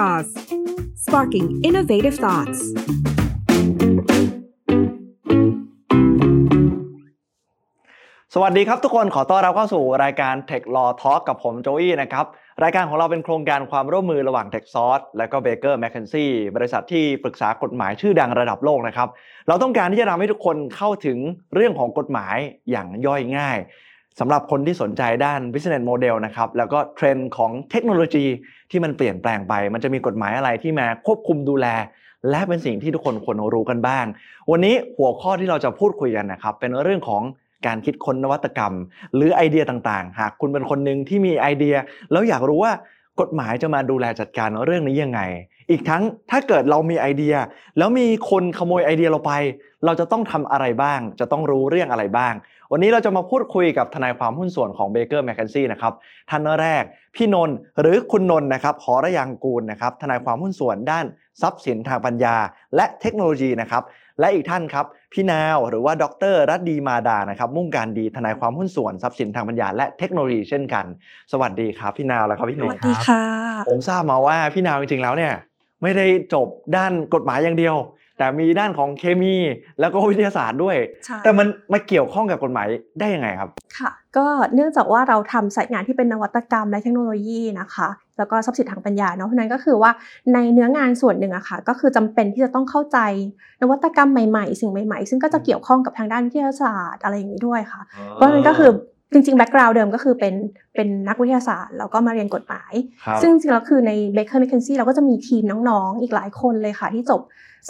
Jaws sparking innovative thoughts สวัสดีครับทุกคนขอต้อนรับเข้าสู่รายการ Tech Law Talk กับผมโจอี้นะครับ รายการของเราเป็นโครงการความร่วมมือระหว่าง t e c h s o u r c e และก็ Baker McKenzie บริษัทที่ปรึกษากฎหมายชื่อดังระดับโลกนะครับ เราต้องการที่จะทำให้ทุกคนเข้าถึงเรื่องของกฎหมายอย่างย่อยง่ายสำหรับคนที่สนใจด้าน business model นะครับ แล้วก็เทรนด์ของเทคโนโลยี ที่มันเปลี่ยนแปลงไป มันจะมีกฎหมายอะไรที่มาควบคุมดูแล และเป็นสิ่งที่ทุกคนควรรู้กันบ้าง วันนี้หัวข้อที่เราจะพูดคุยกันนะครับเป็นเรื่องของการคิดค้นนวัตกรรม หรือไอเดียต่างๆ หากคุณเป็นคนหนึ่งที่มีไอเดีย แล้วอยากรู้ว่ากฎหมายจะมาดูแลจัดการเรื่องนี้ยังไง อีกทั้งถ้าเกิดเรามีไอเดีย แล้วมีคนขโมยไอเดียเราไป เราจะต้องทำอะไรบ้าง จะต้องรู้เรื่องอะไรบ้าง วันนี้เราจะมาพูดคุยกับทนายความหุ้นส่วนของ Baker McKenzie นะครับท่านแรก พี่นนท์หรือคุณนนท์นะครับหอระยังกูลนะครับทนายความหุ้นส่วนด้านทรัพย์สินทางปัญญา และเทคโนโลยีนะครับและอีกท่านครับพี่นาวหรือว่าดรรัตดีมาดานะครับมุ่งการดีทนายความหุ้นส่วนทรัพย์สินทางปัญญาและเทคโนโลยีเช่นกัน สวัสดีครับพี่นาวและครับพี่นนท์ครับผมทราบมาว่าพี่นาวจริงๆแล้วเนี่ยไม่ได้จบด้านกฎหมายอย่างเดียว แต่มีด้านของเคมีแล้วก็วิทยาศาสตร์ด้วย แต่มันมาเกี่ยวข้องกับกฎหมายได้ยังไงครับ ค่ะ ก็เนื่องจากว่าเราทำสายงานที่เป็นนวัตกรรมและเทคโนโลยีนะคะ แล้วก็ทรัพย์สินทางปัญญาเนาะเพราะนั้นก็คือว่าในเนื้องานส่วนหนึ่งอะค่ะก็คือจำเป็นที่จะต้องเข้าใจนวัตกรรมใหม่ๆ สิ่งใหม่ ๆ ซึ่งก็จะเกี่ยวข้องกับทางด้านวิทยาศาสตร์อะไรอย่างนี้ด้วยค่ะ เพราะนั้นก็คือ จริงๆแบ็กกราวด์เดิมก็คือเป็นเป็นนักวิทยาศาสตร์แล้วก็มาเรียนกฎหมาย ซึ่งจริงๆแล้วคือใน Baker McKenzie เราก็จะมีทีมน้องๆ อีกหลายคนเลยค่ะ ที่จบ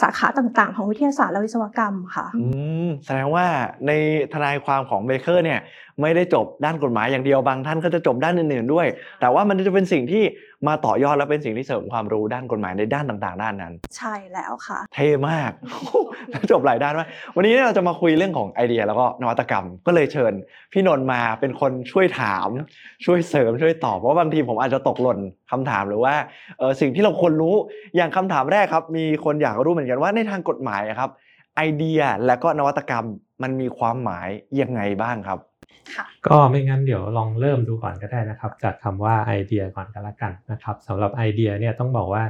สาขาต่างๆ ของวิทยาศาสตร์และวิศวกรรมค่ะอืมแสดงว่าในทนายความของเบเกอร์เนี่ยไม่ได้จบด้านกฎหมายอย่างเดียวบางท่านก็จะจบด้านอื่นๆด้วย แต่ว่ามันจะเป็นสิ่งที่ มาต่อยอดและเป็นสิ่งที่เสริมความรู้ด้านกฎหมายในด้านต่างๆ ด้านนั้น ใช่แล้วค่ะ เท่มากจบหลายด้านมากวันนี้เราจะมาคุยเรื่องของไอเดียแล้วก็นวัตกรรม ก็เลยเชิญพี่นนท์มาเป็นคนช่วยถาม ช่วยเสริมช่วยตอบเพราะบางทีผมอาจจะตกหล่นคำถามหรือว่าสิ่งที่เราควรรู้อย่างคำถามแรกครับ มีคนอยากรู้เหมือนกันว่าในทางกฎหมายครับไอเดียและก็นวัตกรรมมันมีความหมายยังไงบ้างครับ ก็ไม่งั้นเดี๋ยวลองเริ่มดูก่อนก็ได้นะครับ จากคำว่าไอเดียก่อนก็แล้วกันนะครับสำหรับไอเดียเนี่ยต้องบอกว่า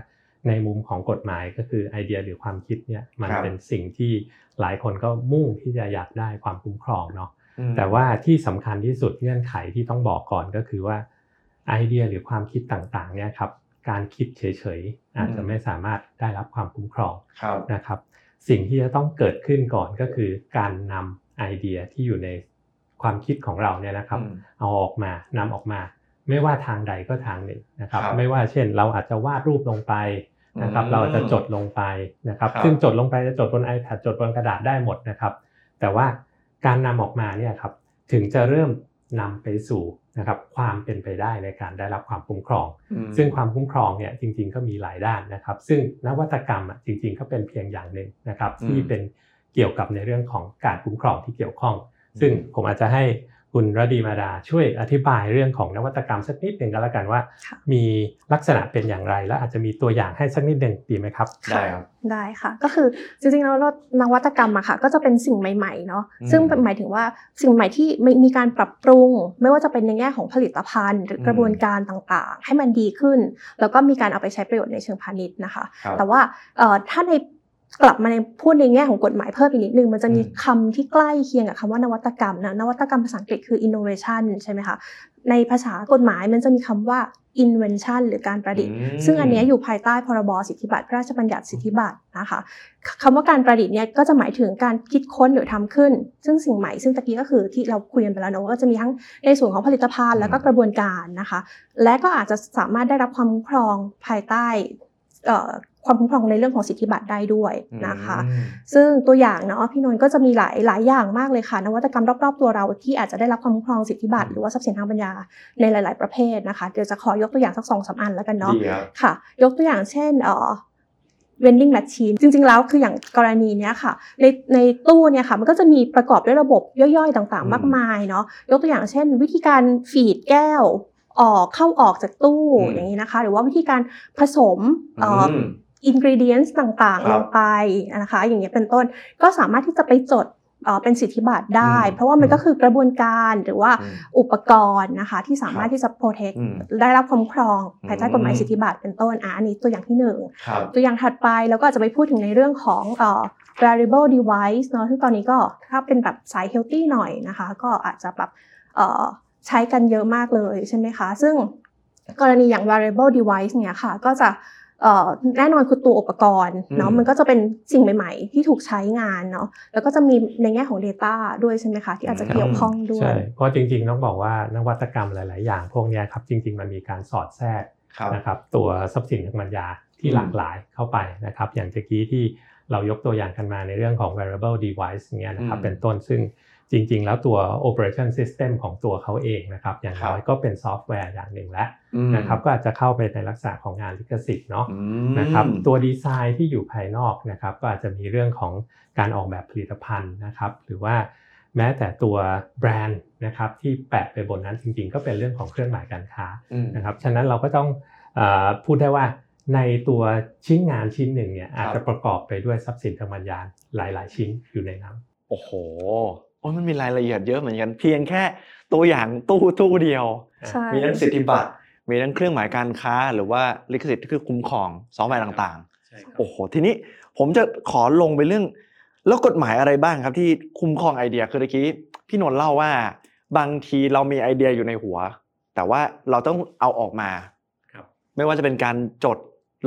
ในมุมของกฎหมายก็คือไอเดียหรือความคิดเนี่ยมันเป็นสิ่งที่หลายคนก็มุ่งที่จะอยากได้ความคุ้มครองเนาะแต่ว่าที่สำคัญที่สุดเงื่อนไขที่ต้องบอกก่อนก็คือว่าไอเดียหรือความคิดต่างๆเนี่ยครับการคิดเฉยๆอาจจะไม่สามารถได้รับความคุ้มครองนะครับ สิ่งที่จะต้องเกิดขึ้นก่อนก็คือการนำไอเดียที่อยู่ใน ความคิดของเราเนี่ยนะครับ เอาออกมานำออกมา ไม่ว่าทางใดก็ทางหนึ่งนะครับ ไม่ว่าเช่น เราอาจจะวาดรูปลงไปนะครับ เราจะจดลงไปนะครับ ซึ่งจดลงไปจะจดบน iPad จดบนกระดาษได้หมดนะครับ แต่ว่าการนำออกมาเนี่ยครับถึงจะเริ่มนำไปสู่นะครับความเป็นไปได้ในการได้รับความคุ้มครอง ซึ่งความคุ้มครองเนี่ยจริงๆก็มีหลายด้านนะครับ ซึ่งนวัตกรรมจริง ๆ ก็เป็นเพียงอย่างหนึ่งนะครับที่เป็นเกี่ยวกับในเรื่องของการคุ้มครองที่เกี่ยวข้อง ซึ่งผมอาจจะให้คุณรดีมาดาช่วยอธิบายเรื่องของนวัตกรรมสักนิดหนึ่งก็แล้วกันว่า มีลักษณะเป็นอย่างไร และอาจจะมีตัวอย่างให้สักนิดหนึ่งดีไหมครับ ได้ครับได้ค่ะก็คือจริงๆแล้วนวัตกรรมอะค่ะก็จะเป็นสิ่งใหม่ๆเนาะซึ่งหมายถึงว่าสิ่งใหม่ที่มีการปรับปรุง ไม่ว่าจะเป็นในแง่ของผลิตภัณฑ์ หรือกระบวนการต่างๆ ให้มันดีขึ้น แล้วก็มีการเอาไปใช้ประโยชน์ในเชิงพาณิชย์นะคะ แต่ว่าถ้าใน กลับมาในพูดในแง่ของกฎหมายเพิ่มอีกนิดนึง มันจะมีคำที่ใกล้เคียงกับคำว่านวัตกรรมนะนวัตกรรมภาษาอังกฤษคือ innovation ใช่ไหมคะในภาษากฎหมายมันจะมีคำว่า invention หรือการประดิษฐ์ ซึ่งอันนี้อยู่ภายใต้พรบสิทธิบัตรพระราชบัญญัติสิทธิบัตรนะคะคำว่าการประดิษฐ์เนี่ยก็จะหมายถึงการคิดค้นหรือทำขึ้น ซึ่งสิ่งใหม่ซึ่งตะกี้ก็คือที่เราคุยกันไปแล้วนะว่าจะมีทั้งในส่วนของผลิตภัณฑ์แล้วก็กระบวนการนะคะ และก็อาจจะสามารถได้รับความคุ้มครองภายใต้ ความคุ้มครองในเรื่องของสิทธิบัตรได้ด้วยนะคะ ซึ่งตัวอย่างเนาะพี่นนท์ก็จะมีหลายหลายอย่างมากเลยค่ะ นวัตกรรมรอบๆตัวเราที่อาจจะได้รับความคุ้มครองสิทธิบัตรหรือว่าทรัพย์สินทางปัญญาในหลาย ๆ ประเภทนะคะเดี๋ยวจะขอยกตัวอย่างสักสองสาอันแล้วกันเนาะค่ะ ยกตัวอย่างเช่นเอ่อ vending machine จริง ๆ แล้วคืออย่างกรณีนี้ค่ะในในตู้เนี่ยค่ะมันก็จะมีประกอบด้วยระบบย่อยๆ ต่างๆ มากมายเนาะยกตัวอย่างเช่น วิธีการฟีดแก้ว ออกเข้าออกจากตู้อย่างนี้นะคะ หรือว่าวิธีการผสมอินกริเดียนต์ต่างๆลงไปนะคะ อย่างเงี้ยเป็นต้นก็สามารถที่จะไปจดเอ่อเป็นสิทธิบัตรได้อืมเพราะว่ามันก็คือกระบวนการหรือว่าอืมอุปกรณ์นะคะ ที่สามารถที่จะ protect อืมได้รับคุ้มครองอืมภายใต้กฎหมายสิทธิบัตรเป็นต้นอะอันนี้ตัวอย่างที่หนึ่งครับตัวอย่างถัดไปแล้วก็อาจจะไปพูดถึงในเรื่องของเอ่อ variable device เนาะซึ่งตอนนี้ก็ถ้าเป็นแบบสาย healthy หน่อยนะคะ ก็อาจจะแบบเอ่อ ใช้กันเยอะมากเลยใช่ไหมคะซึ่งกรณีอย่าง variable device เนี่ยค่ะก็จะเอ่อแน่นอนคือตัวอุปกรณ์เนาะอืมมันก็จะเป็นสิ่งใหม่ ๆ ที่ถูกใช้งานเนาะแล้วก็จะมีในแง่ของ Data ด้วยใช่ไหมคะที่อาจจะเกี่ยวข้องด้วใช่ยเพราะจริงๆต้องบอกว่านวัตกรรมหลาย ๆ อย่างพวกเนี้ยครับจริง ๆ มันมีการสอดแทรกครับนะครับตัวทรัพย์สินทางปัญญาที่อืมหลากหลายเข้าไปนะครับอย่างตะกี้ที่เรายกตัวอย่างกันมาในเรื่องของ wearable device เนี้ยนะครับอืมเป็นต้นซึ่ง จริงๆ แล้วตัว operation system ของตัวเขาเองนะครับ อย่างครับน้อยก็เป็นซอฟต์แวร์อย่างหนึ่งแล้วอืมนะครับ ก็อาจจะเข้าไปในลักษณะของงานลิขสิทธิ์เนาะอืมนะครับ ตัวดีไซน์ที่อยู่ภายนอกนะครับ ก็อาจจะมีเรื่องของการออกแบบผลิตภัณฑ์นะครับ หรือว่าแม้แต่ตัวแบรนด์นะครับที่แปะไปบนนั้นจริงๆ ก็เป็นเรื่องของเครื่องหมายการค้าอืมนะครับ ฉะนั้นเราก็ต้องเออพูดได้ว่าในตัวชิ้นงานชิ้นหนึ่งเนี่ยอาจจะประกอบไปด้วยทรัพย์สินทางปัญญาหลาย ๆ ชิ้นอยู่ในนั้นโอ้โห โอ้ยมันมีรายละเอียดเยอะเหมือนกันเพียงแค่ตัวอย่างตู้ตู้เดียวใช่มีทั้งสิทธิบัตรมีทั้งเครื่องหมายการค้า หรือว่าลิขสิทธิ์ที่คือคุ้มครองซอฟต์แวร์ต่างๆโอ้โหทีนี้ผมจะขอลงไปเรื่อง แล้วกฎหมายอะไรบ้างครับที่คุ้มครองไอเดียคือเมื่อกี้พี่นนท์เล่าว่า บางทีเรามีไอเดียอยู่ในหัว แต่ว่าเราต้องเอาออกมาครับไม่ว่าจะเป็นการจด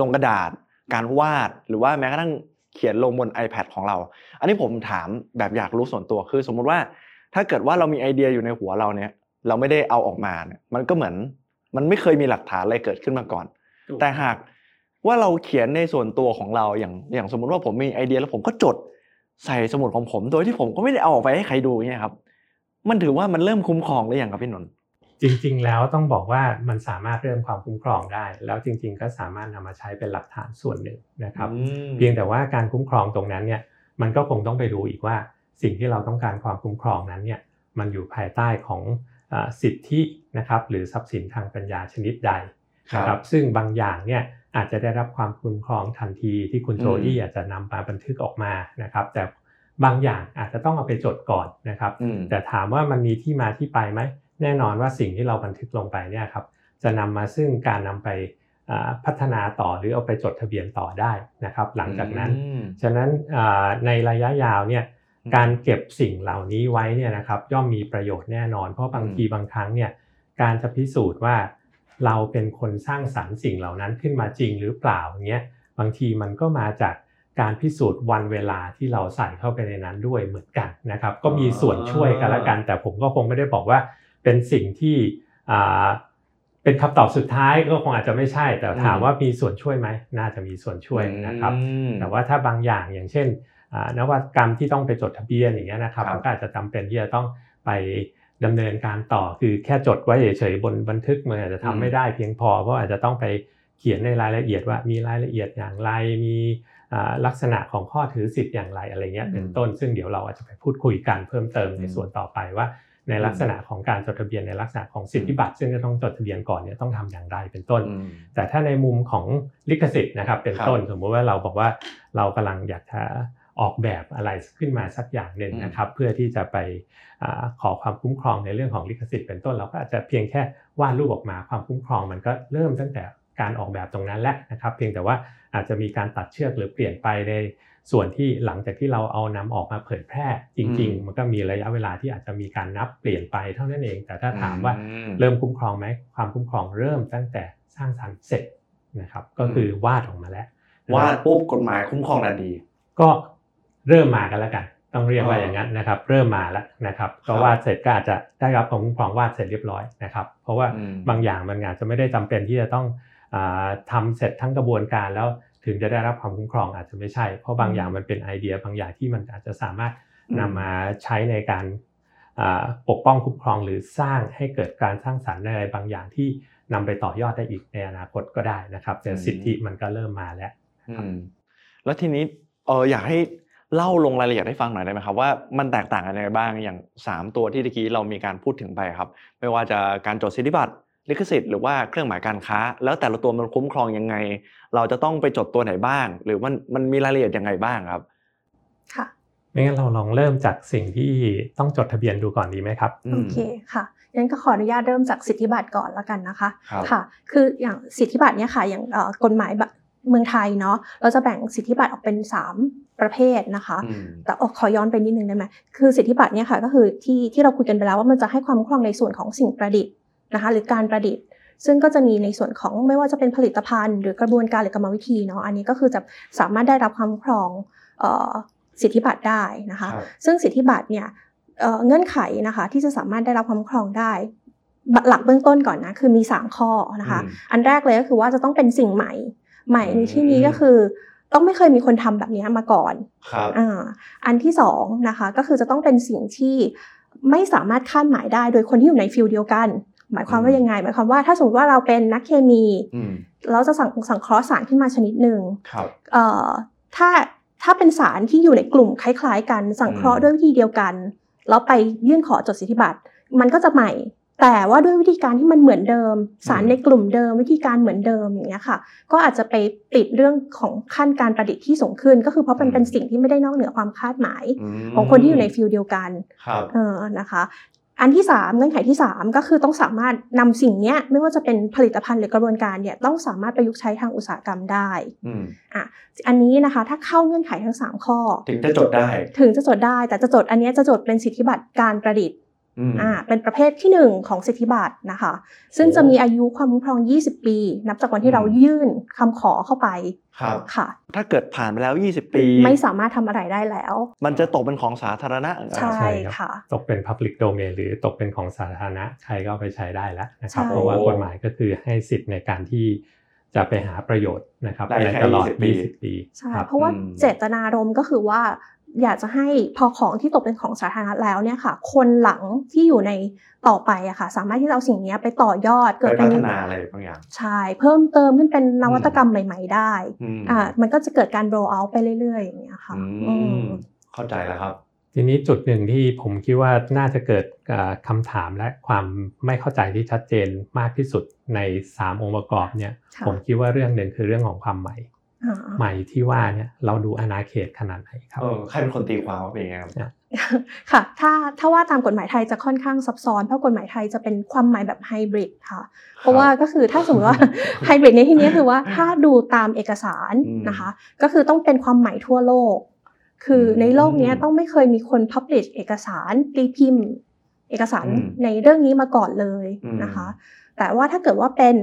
ลงกระดาษ การวาดหรือว่าแม้กระทั่ง เขียนลงบน iPad ของเรา อันนี้ผมถามแบบอยากรู้ส่วนตัวคือ สมมุติว่าถ้าเกิดว่าเรามีไอเดียอยู่ในหัวเราเนี่ย เราไม่ได้เอาออกมาเนี่ยมันก็เหมือนมันไม่เคยมีหลักฐานอะไรเกิดขึ้นมาก่อน แต่หากว่าเราเขียนในส่วนตัวของเราอย่างอย่างสมมุติว่าผมมีไอเดียแล้วผมก็จดใส่สมุดของผม โดยที่ผมก็ไม่ได้เอาออกไปให้ใครดูเนี่ยครับ มันถือว่ามันเริ่มคุ้มครองหรือยังครับพี่นนท์ จริง ๆ แล้วต้องบอกว่ามันสามารถเริ่มความคุ้มครองได้ แล้วจริง ๆ ก็สามารถนำมาใช้เป็นหลักฐานส่วนหนึ่งนะครับอืมเพียงแต่ว่าการคุ้มครองตรงนั้นเนี่ยมันก็คงต้องไปดูอีกว่าสิ่งที่เราต้องการความคุ้มครองนั้นเนี่ยมันอยู่ภายใต้ของอาสิทธินะครับหรือทรัพย์สินทางปัญญาชนิดใดนะครับซึ่งบางอย่างเนี่ยอาจจะได้รับความคุ้มครองทันทีที่คุณอืมโจอี้อาจจะนำมาบันทึกออกมานะครับ แต่บางอย่างอาจจะต้องเอาไปจดก่อนนะครับอืมแต่ถามว่ามันมีที่มาที่ไปไหม แน่นอนว่าสิ่งที่เราบันทึกลงไปเนี่ยครับจะนำมาซึ่งการนำไปอ่าพัฒนาต่อหรือเอาไปจดทะเบียนต่อได้นะครับ หลังจากนั้นอืมฉะนั้นอ่าในระยะยาวเนี่ยอืมการเก็บสิ่งเหล่านี้ไว้เนี่ยนะครับย่อมมีประโยชน์แน่นอน เพราะบางอืมทีบางครั้งเนี่ยการจะพิสูจน์ว่าเราเป็นคนสร้างสรรค์สิ่งเหล่านั้นขึ้นมาจริงหรือเปล่าเงี้ยบางทีมันก็มาจากการพิสูจน์วันเวลาที่เราใส่เข้าไปในนั้นด้วยเหมือนกันนะครับ ก็มีส่วนช่วยกันละกัน แต่ผมก็คงไม่ได้บอกว่า เป็นสิ่งที่อ่าเป็นคำตอบสุดท้ายก็คงอาจจะไม่ใช่ แต่ถามอืมว่ามีส่วนช่วยไหมน่าจะมีส่วนช่วยนะครับอืมแต่ว่าถ้าบางอย่างอย่างเช่นอ่านวัตกรรมที่ต้องไปจดทะเบียนอย่างเงี้ยนะครับครับมันก็อาจจะจำเป็นที่จะต้องไปดำเนินการต่อคือแค่จดไว้เฉยๆบนบันทึกมันอาจจะทำไม่ได้เพียงพอเพราะอาจจะต้องไปเขียนในรายละเอียดว่ามีรายละเอียดอย่างไรมีอ่าลักษณะของข้อถือสิทธิ์อย่างไรอะไรเงี้ยเป็นต้น ซึ่งเดี๋ยวเราอาจจะไปพูดคุยกันเพิ่มเติมในส่วนต่อไปว่า ในลักษณะของการจดทะเบียนในลักษณะของสิทธิบัตรซึ่งจะต้องจดทะเบียนก่อนเนี่ยต้องทำอย่างไรเป็นต้นอืมแต่ถ้าในมุมของลิขสิทธิ์นะครับ เป็นครับต้นสมมุติว่าเราบอกว่าเรากำลังอยากจะออกแบบอะไรขึ้นมาสักอย่างหนึ่งอืมนะครับ เพื่อที่จะไปอาขอความคุ้มครองในเรื่องของลิขสิทธิ์เป็นต้นเราก็อาจจะเพียงแค่วาดรูปออกมาความคุ้มครอง มันก็เริ่มตั้งแต่การออกแบบตรงนั้นแหละนะครับ เพียงแต่ว่าอาจจะมีการตัดเชือกหรือเปลี่ยนไปใน ส่วนที่หลังจากที่เราเอานำออกมาเผยแพร่จริงอืมๆมันก็มีระยะเวลาที่อาจจะมีการนับเปลี่ยนไปเท่านั้นเอง แต่ถ้าถามว่าอืมเริ่มคุ้มครองไหมความคุ้มครองเริ่มตั้งแต่สร้างสรรค์เสร็จนะครับก็คือวาดออกมาแล้ววาดปุ๊บกฎหมายคุ้มครองทันทีก็เริ่มมากันแล้วกัน ต้องเรียกว่าอ๋อออย่างนั้นนะครับ เริ่มมาแล้วนะครับครัก็บวาดเสร็จก็อาจจะได้รับความคุ้มครองวาดเสร็จเรียบร้อยนะครับ เพราะว่าอืมบางอย่างมันอาจจะไม่ได้จำเป็นที่จะต้องอาทำเสร็จทั้งกระบวนการแล้ว ถึงจะได้รับความคุ้มครองอาจจะไม่ใช่ เพราะบางอย่างมันเป็นไอเดียบางอย่างที่มันอาจจะสามารถอืมนำมาใช้ในการอ่าปกป้องคุ้มครองหรือสร้างให้เกิดการสร้างสรรค์ในอะไรบางอย่างที่นำไปต่อยอดได้อีกในอนาคตก็ได้นะครับแต่สิทธิมันก็เริ่มมาแล้วอืมแล้วทีนี้เอออยากให้เล่าลงรายละเอียดให้ฟังหน่อยได้ไหมครับว่ามันแตกต่างกันยังไงบ้างอย่าง 3 ตัวที่ตะกี้เรามีการพูดถึงไปครับ ไม่ว่าจะการจดสิทธิบัตร ลิขสิทธิ์หรือว่าเครื่องหมายการค้า แล้วแต่ละตัวมันคุ้มครองยังไง เราจะต้องไปจดตัวไหนบ้าง หรือมันมันมีรายละเอียดยังไงบ้างครับค่ะไม่งั้นเราลองเริ่มจากสิ่งที่ต้องจดทะเบียนดูก่อนดีไหมครับอืโอมเคค่ะงั้นก็ขออนุญาตเริ่มจากสิทธิบัตรก่อนละกันนะคะครับค่ะ คืออย่างสิทธิบัตรเนี่ยค่ะอย่างเอ่อกฎหมายแบบเมืองไทยเนาะเราจะแบ่งสิทธิบัตรออกเป็น 3 ประเภทนะคะอืมแต่เอ่อขอย้อนไปนิดนึงได้ไหมคือสิทธิบัตรเนี่ยค่ะก็คือที่ที่เราคุยกันไปแล้วว่ามันจะให้ความคุ้มครองในส่วนของสิ่งประดิษฐ์ นะคะหรือการประดิษฐ์ ซึ่งก็จะมีในส่วนของไม่ว่าจะเป็นผลิตภัณฑ์ หรือกระบวนการหรือกรรมวิธีเนาะอันนี้ก็คือจะสามารถได้รับความคุ้มครองเอ่อสิทธิบัตรได้นะคะครับซึ่งสิทธิบัตรเนี่ยเอ่อเงื่อนไขนะคะที่จะสามารถได้รับความคุ้มครองได้บหลักเบื้องต้นก่อนนะคือมี 3 ข้อนะคะอืมอันแรกเลยก็คือว่าจะต้องเป็นสิ่งใหม่ ใหม่ในที่นี้ก็คือต้องไม่เคยมีคนทำแบบนี้มาก่อนครับอ่าอันที่สองนะคะก็คือจะต้องเป็นสิ่งที่ไม่สามารถคาดหมายได้โดยคนที่อยู่ในฟิลด์เดียวกัน หมายความว่ายังไง หมายความว่าถ้าสมมติว่าเราเป็นนักเคมีอืมเราจะสั่งสังเคราะห์สารขึ้นมาชนิดหนึ่งครับเอ่อถ้าถ้าเป็นสารที่อยู่ในกลุ่มคล้าย ๆ กันสังเคราะห์อืมด้วยวิธีเดียวกันแล้วไปยื่นขอจดสิทธิบัตรมันก็จะใหม่ แต่ว่าด้วยวิธีการที่มันเหมือนเดิม สารในกลุ่มเดิม วิธีการเหมือนเดิมอย่างเงี้ยค่ะ ก็อาจจะไปติดเรื่องของขั้นการประดิษฐ์ที่สูงขึ้น ก็คือเพราะมันเป็นสิ่งที่ไม่ได้นอกเหนือความคาดหมายมของคนที่อยู่ในฟิลด์เดียวกันครับเออนะคะ อันที่3เงื่อนไขที่ 3 ก็คือต้องสามารถนำสิ่งเนี้ยไม่ว่าจะเป็นผลิตภัณฑ์หรือกระบวนการเนี่ยต้องสามารถประยุกต์ใช้ทางอุตสาหกรรมได้อืมอันนี้นะคะถ้าเข้าเงื่อนไขทั้ง 3 ข้อ ถึงจะจดได้ ถึงจะจดได้ แต่จะจดอันเนี้ยจะจดเป็นสิทธิบัตรการประดิษฐ์ อืมอ่าเป็นประเภทที่ 1 ของสิทธิบัตรนะคะ ซึ่งจะมีอายุความคุ้มครอง 20 ปี นับจากวันที่เรายื่นคำขอเข้าไปครับค่ะ ถ้าเกิดผ่านไปแล้ว 20 ปี ไม่สามารถทำอะไรได้แล้ว มันจะตกเป็นของสาธารณะเหรอใช่ใช่ครับค่ะ ตกเป็น Public Domain หรือตกเป็นของสาธารณะใครก็เอาไปใช้ได้แล้วนะครับใช่เพราะว่ากฎหมายก็คือให้สิทธิ์ในการที่จะไปหาประโยชน์นะครับได้ในแค่ตลอด 20 ปี20ปีใช่ครับเพราะว่าอืมเจตนารมณ์ก็คือว่า อยากจะให้พอของที่ตกเป็นของสาธารณะแล้วเนี่ยค่ะ คนหลังที่อยู่ในต่อไปอะค่ะ สามารถที่จะเอาสิ่งเนี้ยไปต่อยอดไปเกิดเป็พันฒนาอะไรบางอย่างใช่เพิ่มเติมขึ้นเป็นนวัตกรรมใหม่ ๆ ได้อืมอ่ามันก็จะเกิดการ roll out ไปเรื่อยๆอย่างเงี้ยค่ะอือืมมเข้าใจแล้วครับ ทีนี้จุดหนึ่งที่ผมคิดว่าน่าจะเกิดเอ่อคำถามและความไม่เข้าใจที่ชัดเจนมากที่สุดใน 3 องค์ประกอบเนี่ยค่ะผมคิดว่าเรื่องหนึ่งคือเรื่องของความใหม่อ่า ใหม่ที่ว่าเนี่ยเราดูอาณาเขตขนาดไหนครับเออใครเป็นคนตีความว่าเป็นยังไงครับค่ะถ้าถ้าว่าตามกฎหมายไทยจะค่อนข้างซับซ้อนเพราะกฎหมายไทยจะเป็นความหมายแบบไฮบริดค่ะ เพราะว่าก็คือถ้าสมมติว่าไฮบริดในที่นี้คือว่าถ้าดูตามเอกสารอืมนะคะ ก็คือต้องเป็นความหมายทั่วโลก คืออมในโลกเนี้ยต้องไม่เคยมีคน publish เอกสารตีพิมพ์ เอกสารอืมในเรื่องนี้มาก่อนเลยอืมนะคะ แต่ว่าถ้าเกิดว่าเป็น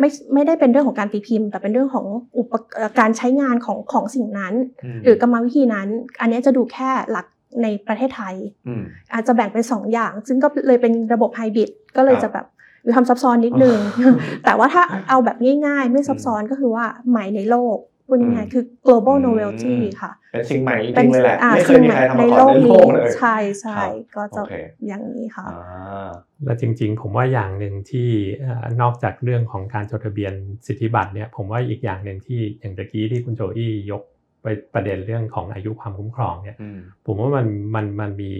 ไม่ไม่ได้เป็นเรื่องของการตีพิมพ์ แต่เป็นเรื่องของอุปเอ่อการใช้งานของของสิ่งนั้นมหรือกรรมวิธีนั้น อันเนี้ยจะดูแค่หลักในประเทศไทยอืมอาจจะแบ่งเป็น 2 อย่าง ซึ่งก็เลยเป็นระบบไฮบริดก็เลยครับจะแบบมีความซับซ้อนนิดนึง แต่ว่าถ้าเอาแบบง่ายๆ ไม่ซับซ้อนก็คือว่าใหม่ในโลก พูดง่ายๆคือ global อืม novelty ค่ะ เป็นสิ่งใหม่จเป็รินงๆเลยแหละอ่าไม่เคยสิ่งมีใหม่ใครทำในมาก่โลอนกในโลนี้กเลยใช่ใช่ครับก็จะโอเคอย่างนี้ค่ะอ่าและจริงๆ ผมว่าอย่างหนึ่งที่เอ่อนอกจากเรื่องของการจดทะเบียนสิทธิบัตรเนี่ยผมว่าอีกอย่างหนึ่งที่อย่างตะกี้ที่คุณโจอี้ยกไปประเด็นเรื่องของอายุความคุ้มครองเนี่ยอืมผมว่ามันมันมันมี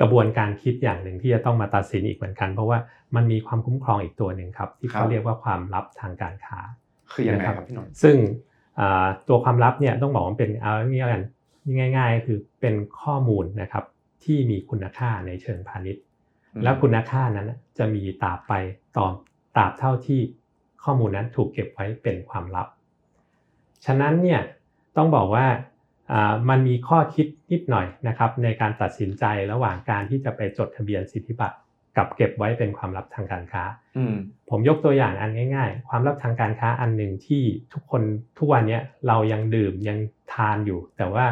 กระบวนการคิดอย่างหนึ่งที่จะต้องมาตัดสินอีกเหมือนกัน เพราะว่ามันมีความคุ้มครองอีกตัวหนึ่งครับ ที่ครัเขาบเรียกว่าความลับทางการค้าคือยังไงนะครับครับพี่หนนท์ซึ่งอ่า ตัวความลับเนี่ยต้องบอกว่าเป็นเอางี้กันง่ายๆก็คือเป็นข้อมูลนะครับที่มีคุณค่าในเชิงพาณิชย์ แล้วคุณค่านั้นน่ะจะมีตราบไปต่อตราบเท่าที่ข้อมูลนั้นถูกเก็บไว้เป็นความลับ ฉะนั้นเนี่ยต้องบอกว่าอ่ามันมีข้อคิดนิดหน่อยนะครับในการตัดสินใจระหว่างการที่จะไปจดทะเบียนสิทธิบัตร กับเก็บไว้เป็นความลับทางการค้าอืมผมยกตัวอย่างอันง่าย ๆ ความลับทางการค้าอันหนึ่งที่ทุกคนทุกวันเนี้ยเรายังดื่มยังทานอยู่ แต่ว่า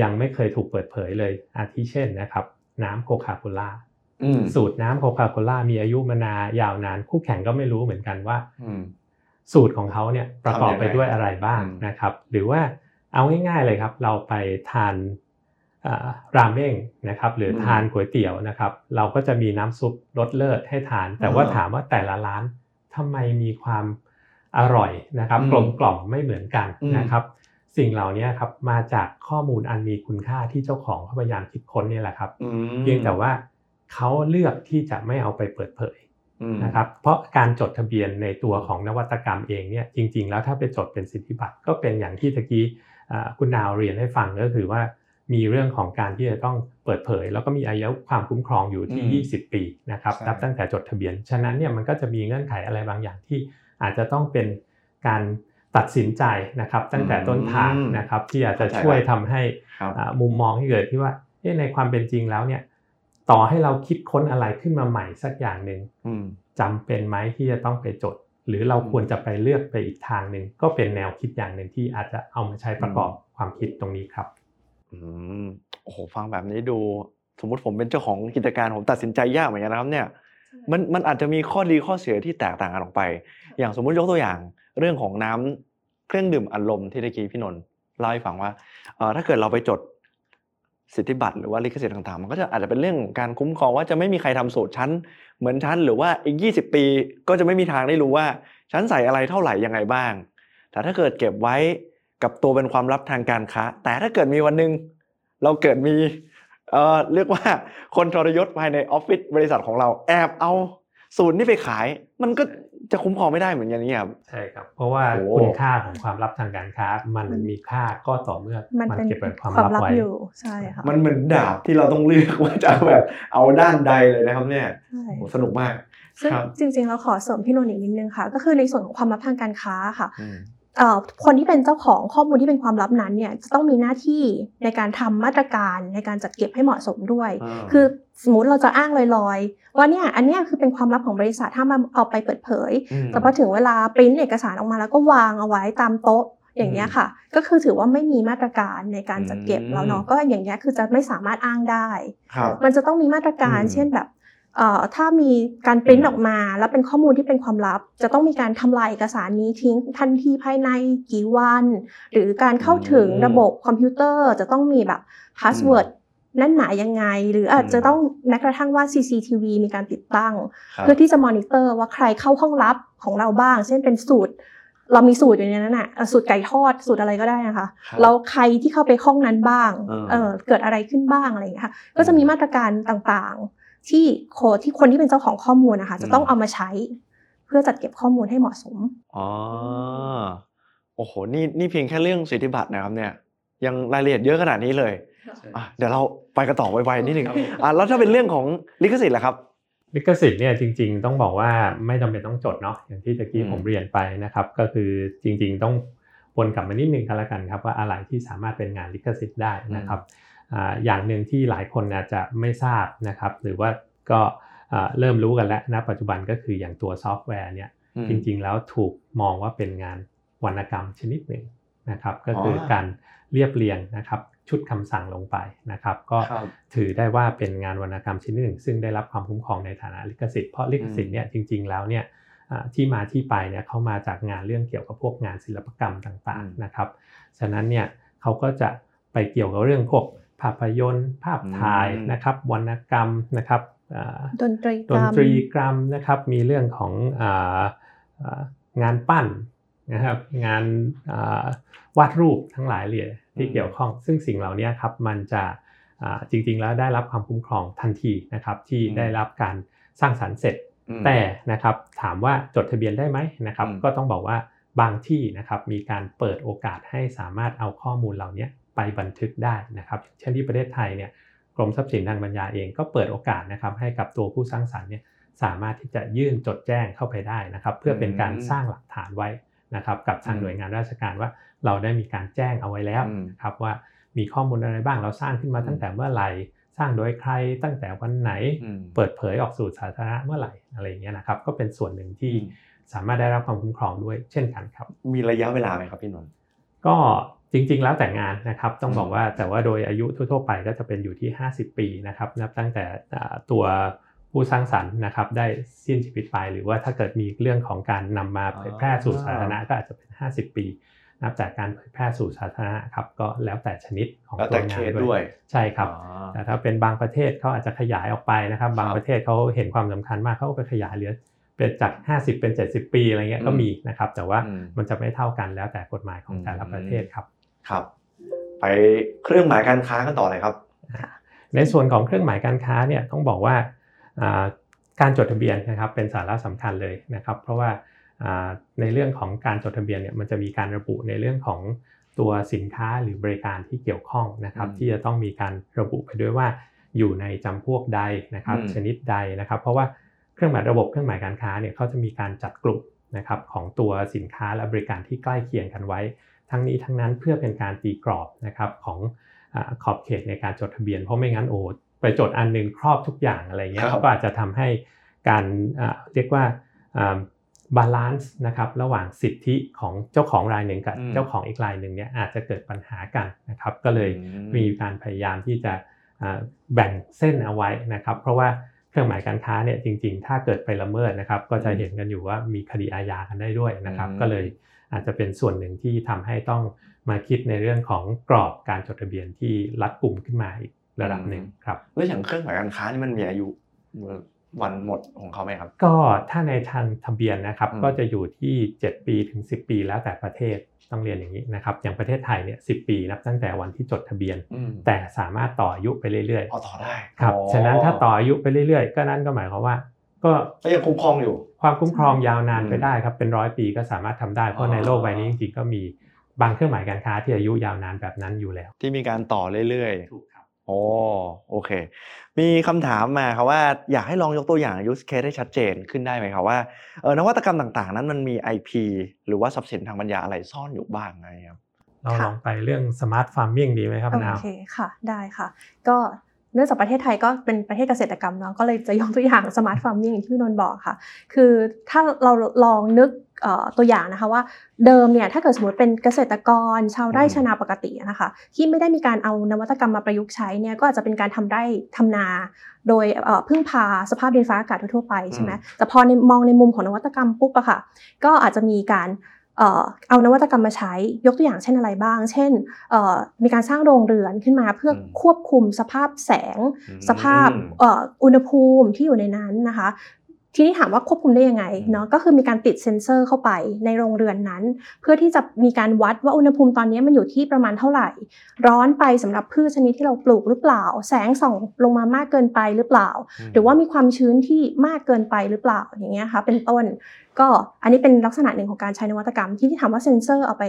ยังไม่เคยถูกเปิดเผยเลย อาทิเช่นนะครับ น้ำโคคาโคล่าอืมสูตรน้ำโคคาโคล่ามีอายุมานายาวนาน คู่แข่งก็ไม่รู้เหมือนกันว่าอืมสูตรของเขาเนี่ยประกอบไปทำยังไงด้วยอะไรบ้างอืมนะครับ หรือว่าเอาง่ายๆเลยครับ เราไปทาน อ่าราเมงนะครับหรือทานก๋วยเตี๋ยวนะครับ เราก็จะมีน้ำซุปรสเลิศให้ทาน แต่ว่าถามว่าแต่ละร้านทำไมมีความอร่อยนะครับอืมกลมกล่อมไม่เหมือนกันอืมนะครับ สิ่งเหล่านี้ครับมาจากข้อมูลอันมีคุณค่าที่เจ้าของเขาพยายามคิดค้นเนี่ยแหละครับอืมเพียงแต่ว่าเขาเลือกที่จะไม่เอาไปเปิดเผยอืมนะครับเพราะการจดทะเบียนในตัวของนวัตกรรมเองเนี่ยจริง ๆ แล้วถ้าไปจดเป็นสิทธิบัตรก็เป็นอย่างที่ตะกี้อ่าคุณนาวเรียนให้ฟังก็คือว่า มีเรื่องของการที่จะต้องเปิดเผย แล้วก็มีอายุความคุ้มครองอยู่ที่อืม20 ปีนะครับใช่นับตั้งแต่จดทะเบียน ฉะนั้นเนี่ยมันก็จะมีเงื่อนไขอะไรบางอย่างที่อาจจะต้องเป็นการตัดสินใจนะครับตั้งแต่ต้นทางนะครับที่อาจจะช่วยทำให้ครับอ่ามุมมองที่เกิดที่ว่าเอ๊ะในความเป็นจริงแล้วเนี่ยต่อให้เราคิดค้นอะไรขึ้นมาใหม่สักอย่างหนึ่งอืมจำเป็นไหมที่จะต้องไปจด หรือเราควรจะไปเลือกไปอีกทางหนึ่งก็เป็นแนวคิดอย่างหนึ่งที่อาจจะเอามาใช้ประกอบความคิดตรงนี้ครับ อืมโอ้โหฟังแบบนี้ดู สมมุติผมเป็นเจ้าของกิจการผมตัดสินใจยากเหมือนกันนะครับ เนี่ย มันมันอาจจะมีข้อดีข้อเสียที่แตกต่างกันออกไป อย่างสมมุติยกตัวอย่างเรื่องของน้ำเครื่องดื่มอัดลมที่ตะกี้พี่นนท์เล่าให้ฟังว่าเอ่อถ้าเกิดเราไปจดสิทธิบัตรหรือว่าลิขสิทธิ์ต่างๆ มันก็จะอาจจะเป็นเรื่องของการคุ้มครองว่าจะไม่มีใครทำสูตรชั้น เหมือนชั้นหรือว่าอีก 20 ปีก็จะไม่มีทางได้รู้ว่าชั้นใส่อะไรเท่าไหร่ยังไงบ้าง แต่ถ้าเกิดเก็บไว้ กับตัวเป็นความลับทางการค้า แต่ถ้าเกิดมีวันหนึ่งเราเกิดมีเอ่อเรียกว่าคนทรยศภายในออฟฟิศบริษัทของเราแอบเอาสูตรนี้ไปขาย มันก็จะคุ้มครองไม่ได้เหมือนกันนี่ครับใช่ครับ เพราะว่าโอ้คุณค่าของความลับทางการค้า มันมีค่าก็ต่อเมื่อมันมันเป็นเก็บเป็นความความลับลับไว้อยู่ใช่ค่ะมันเหมือนดาบที่เราต้องเลือกว่าจะเอาแบบเอาด้านใดเลยนะครับเนี่ยใช่โหสนุกมากซึ่งครับจริงๆเราขอเสริมพี่นนท์อีกนิดนึงค่ะ ก็คือในส่วนของความลับทางการค้าค่ะอืมเอ่อ คนที่เป็นเจ้าของข้อมูลที่เป็นความลับนั้นเนี่ยจะต้องมีหน้าที่ในการทำมาตรการในการจัดเก็บให้เหมาะสมด้วยอ่าคือสมมติเราจะอ้างลอยๆ ว่าเนี่ยอันเนี้ยคือเป็นความลับของบริษัทถ้ามาเอาไปเปิดเผยมแต่พอถึงเวลาปริ้นเอกสารออกมาแล้วก็วางเอาไว้ตามโต๊ะอย่างเงี้ยค่ะ ก็คือถือว่าไม่มีมาตรการในการจัดเก็บอืมแล้วเนาะก็อย่างเงี้ยคือจะไม่สามารถอ้างได้ครับมันจะต้องมีมาตรการอืมเช่นแบบเอ่อ ถ้ามีการปริ้นออกมา แล้วเป็นข้อมูลที่เป็นความลับ จะต้องมีการทำลายเอกสารนี้ทิ้งทันทีภายในกี่วัน หรือการเข้าถึงอืมระบบคอมพิวเตอร์จะต้องมีแบบpassword แน่นหนายังไง หรืออาจจะต้องแม้กระทั่งว่า CCTV มีการติดตั้งครับเพื่อที่จะมอนิเตอร์ว่าใครเข้าห้องลับของเราบ้าง เช่นเป็นสูตร เรามีสูตรอยู่ในนั้นน่ะเอ่อสูตรไก่ทอดสูตรอะไรก็ได้นะคะครับแล้วใครที่เข้าไปห้องนั้นบ้างเออเออเกิดอะไรขึ้นบ้างอะไรอย่างเงี้ยค่ะก็จะมีมาตรการต่างๆ ที่โคที่คนที่เป็นเจ้าของข้อมูลนะคะ จะต้องเอามาใช้ เพื่อจัดเก็บข้อมูลให้เหมาะสมอ๋อโอ้โหนี่นี่เพียงแค่เรื่องสิทธิบัตรนะครับเนี่ย ยังรายละเอียดเยอะขนาดนี้เลยอะเดี๋ยวเราไปกันต่อไวๆนิดหนึ่งครับผมอะแล้วถ้าเป็นเรื่องของลิขสิทธิ์ล่ะครับลิขสิทธิ์เนี่ยจริง ๆ ต้องบอกว่าไม่จำเป็นต้องจดเนาะอย่างที่ตะกี้อืมผมเรียนไปนะครับ ก็คือจริง ๆ ต้องวนกลับมานิดนึงกันละกันครับว่าอะไรที่สามารถเป็นงานลิขสิทธิ์ได้นะครับ อ่าอย่างหนึ่งที่หลายคนอาจจะไม่ทราบนะครับหรือว่าก็อ่าเริ่มรู้กันแล้วนะปัจจุบันก็คืออย่างตัวซอฟต์แวร์เนี่ยอืมจริงๆแล้วถูกมองว่าเป็นงานวรรณกรรมชนิดหนึ่งนะครับก็คือออการเรียบเรียงนะครับชุดคำสั่งลงไปนะครับ ก็ครับถือได้ว่าเป็นงานวรรณกรรมชนิดหนึ่ง ซึ่งได้รับความคุ้มครองในฐานะลิขสิทธิ์เพราะลิขสิทธิ์เนี่ยจริง ๆแล้วเนี่ยอ่าที่มาที่ไปเนี่ยเขามาจากงานเรื่องเกี่ยวกับพวกงานศิลปกรรมต่างอืมๆนะครับฉะนั้นเนี่ยเขาก็จะไปเกี่ยวกับเรื่องพวก ภาพยนตร์ ภาพถ่ายอืมนะครับวรรณกรรมนะครับอ่าดนตรีดกรนรมตรีกรรมนะครับมีเรื่องของอ่าอ่างานปั้นนะครับงานอ่าวาดรูปทั้งหลายเลยที่อืมเกี่ยวข้อง ซึ่งสิ่งเหล่านี้ครับมันจะอ่าจริงๆแล้วได้รับความคุ้มครองทันทีนะครับที่ได้รับการสร้างสรรค์เสร็จอืมแต่นะครับถามว่าจดทะเบียนได้ไหมนะครับอืมก็ต้องบอกว่าบางที่นะครับมีการเปิดโอกาสให้สามารถเอาข้อมูลเหล่านี้ ไปบันทึกได้นะครับ เช่นที่ประเทศไทยเนี่ยกรมทรัพย์สินทางปัญญาเองก็เปิดโอกาสนะครับให้กับตัวผู้สร้างสรรค์เนี่ยสามารถที่จะยื่นจดแจ้งเข้าไปได้นะครับ เพื่อเป็นการอืมสร้างหลักฐานไว้นะครับ กับทางอืมหน่วยงานราชการว่าเราได้มีการแจ้งเอาไว้แล้วอืมนะครับว่ามีข้อมูลอะไรบ้างเราสร้างขึ้นมาอืมตั้งแต่เมื่อไหร่สร้างโดยใครตั้งแต่วันไหนอืมเปิดเผยออกสู่สาธารณะเมื่อไหร่อะไรอย่างเงี้ยนะครับ ก็เป็นส่วนหนึ่งที่อืมสามารถได้รับความคุ้มครองด้วยเช่นกันครับ มีระยะเวลาไหมครับพี่นนท์ก็ จริงๆ แล้วแต่งานนะครับต้องอืมบอกว่าแต่ว่าโดยอายุทั่วๆไปก็จะเป็นอยู่ที่ 50 ปีนะครับนับตั้งแต่อ่าตัวผู้สร้างสรรค์นะครับได้สิ้นชีวิตไป หรือว่าถ้าเกิดมีเรื่องของการนำมาเผยแพร่สู่สาธารณะก็อาจจะเป็น 50 ปี นับจากการเผยแพร่สู่สาธารณะครับก็แล้วแต่ชนิดของแล้วตัแต่วเคงานสด้ด้ววยยใช่ครับอ๋อแต่ถ้าเป็นบางประเทศเขาอาจจะขยายออกไปนะครับ บางครับประเทศเขาเห็นความสำคัญมากเขาก็ไปขยายเหลือเป็นจาก 50 เป็น 70 ปีอะไรเงี้ยก็อืมมีนะครับ แต่ว่าอืมมันจะไม่เท่ากันแล้วแต่กฎหมายของอืมแต่ละประเทศครับ ครับ ไปเครื่องหมายการค้ากันต่อเลยครับ ในส่วนของเครื่องหมายการค้าเนี่ยต้องบอกว่าอ่าการจดทะเบียนนะครับเป็นสาระสำคัญเลยนะครับ เพราะว่าในเรื่องของการจดทะเบียนเนี่ยมันจะมีการระบุในเรื่องของตัวสินค้าหรือบริการที่เกี่ยวข้องนะครับ ที่จะต้องมีการระบุไปด้วยว่าอยู่ในจำพวกใดนะครับ ชนิดใดนะครับ เพราะว่าเครื่องหมายระบบเครื่องหมายการค้าเนี่ยเขาจะมีการจัดกลุ่มนะครับของตัวสินค้าและบริการที่ใกล้เคียงกันไว้ ทั้งนี้ทั้งนั้นเพื่อเป็นการตีกรอบนะครับของขอบเขตในการจดทะเบียน เพราะไม่งั้นโอ้ไปจดอันนึงครอบทุกอย่างอะไรเงี้ยก็อาจจะทำให้การเรียกว่า balance นะครับระหว่างสิทธิของเจ้าของรายหนึ่งกับเจ้าของอีกรายหนึ่งเนี่ยอาจจะเกิดปัญหากันนะครับก็เลยมีการพยายามที่จะแบ่งเส้นเอาไว้นะครับ เพราะว่าเครื่องหมายการค้าเนี่ยจริง ๆ ถ้าเกิดไปละเมิดนะครับ ก็จะเห็นกันอยู่ว่ามีคดีอาญากันได้ด้วยนะครับ ก็เลย อาจจะเป็นส่วนหนึ่งที่ทำให้ต้องมาคิดในเรื่องของกรอบการจดทะเบียนที่รัดกลุ่มขึ้นมาอีกระดับหนึ่งครับแล้วอย่างเครื่องหมายการค้านี่มันมีอายุวันหมดของเขาไหมครับ ก็ถ้าในทางทะเบียนนะครับก็จะอยู่ที่ 7 ปีถึง 10 ปีแล้วแต่ประเทศต้องเรียนอย่างนี้นะครับอย่างประเทศไทยเนี่ยสิปีนับตั้งแต่วันที่จดทะเบียน แต่สามารถต่ออายุไปเรื่อยๆต่อได้ครับฉะนั้นถ้าต่ออายุไปเรื่อยๆ ก็นั่นก็หมายความว่า ก็ยังคุ้มครองอยู่ ความคุ้มครองยาวนานไปได้ครับเป็นร้อยปีก็สามารถทำได้เพราะในโลกใบนี้จริงๆก็มีบางเครื่องหมายการค้าที่อายุยาวนานแบบนั้นอยู่แล้ว ที่มีการต่อเรื่อยๆถูกครับโอ้โอเค มีคำถามมาครับว่าอยากให้ลองยกตัวอย่าง use case ให้ชัดเจนขึ้นได้ไหมครับว่าเออนวัตกรรมต่างๆ นั้นมันมี IP หรือว่าทรัพย์สินทางปัญญาอะไรซ่อนอยู่บ้างไงครับเราลองไปเรื่อง smart farming ดีไหมครับนาวโอเคค่ะได้ค่ะ ก็ เนื่องจากประเทศไทยก็เป็นประเทศเกษตรกรรมเนาะก็เลยจะยกตัวอย่าง smart farming ที่พี่นนท์บอกค่ะ คือถ้าเราลองนึกตัวอย่างนะคะว่าเดิมเนี่ยถ้าเกิดสมมติเป็นเกษตรกร ชาวไร่ชาวนาปกตินะคะที่ไม่ได้มีการเอานวัตกรรมมาประยุกต์ใช้เนี่ยก็อาจจะเป็นการทำไร่ทำนา โดยพึ่งพาสภาพดินฟ้าอากาศทั่วไปใช่ไหมแต่พอในมองในมุมของนวัตกรรมปุ๊บอะค่ะก็อาจจะมีการ เอานวัตกรรมมาใช้ยกตัวอย่างเช่นอะไรบ้าง เช่นมีการสร้างโรงเรือนขึ้นมาเพื่อควบคุมสภาพแสง สภาพอุณหภูมิที่อยู่ในนั้นนะคะทีนี้ถามว่าควบคุมได้ยังไงเนาะก็คือมีการติดเซ็นเซอร์เข้าไปในโรงเรือนนั้น เพื่อที่จะมีการวัดว่าอุณหภูมิตอนนี้มันอยู่ที่ประมาณเท่าไหร่ ร้อนไปสำหรับพืชชนิดที่เราปลูกหรือเปล่า แสงส่องลงมามากเกินไปหรือเปล่า หรือว่ามีความชื้นที่มากเกินไปหรือเปล่าอย่างเงี้ยค่ะเป็นต้น ก็อันนี้เป็นลักษณะหนึ่งของการใช้นวัตกรรมที่ที่ถามว่าเซ็นเซอร์เอาไป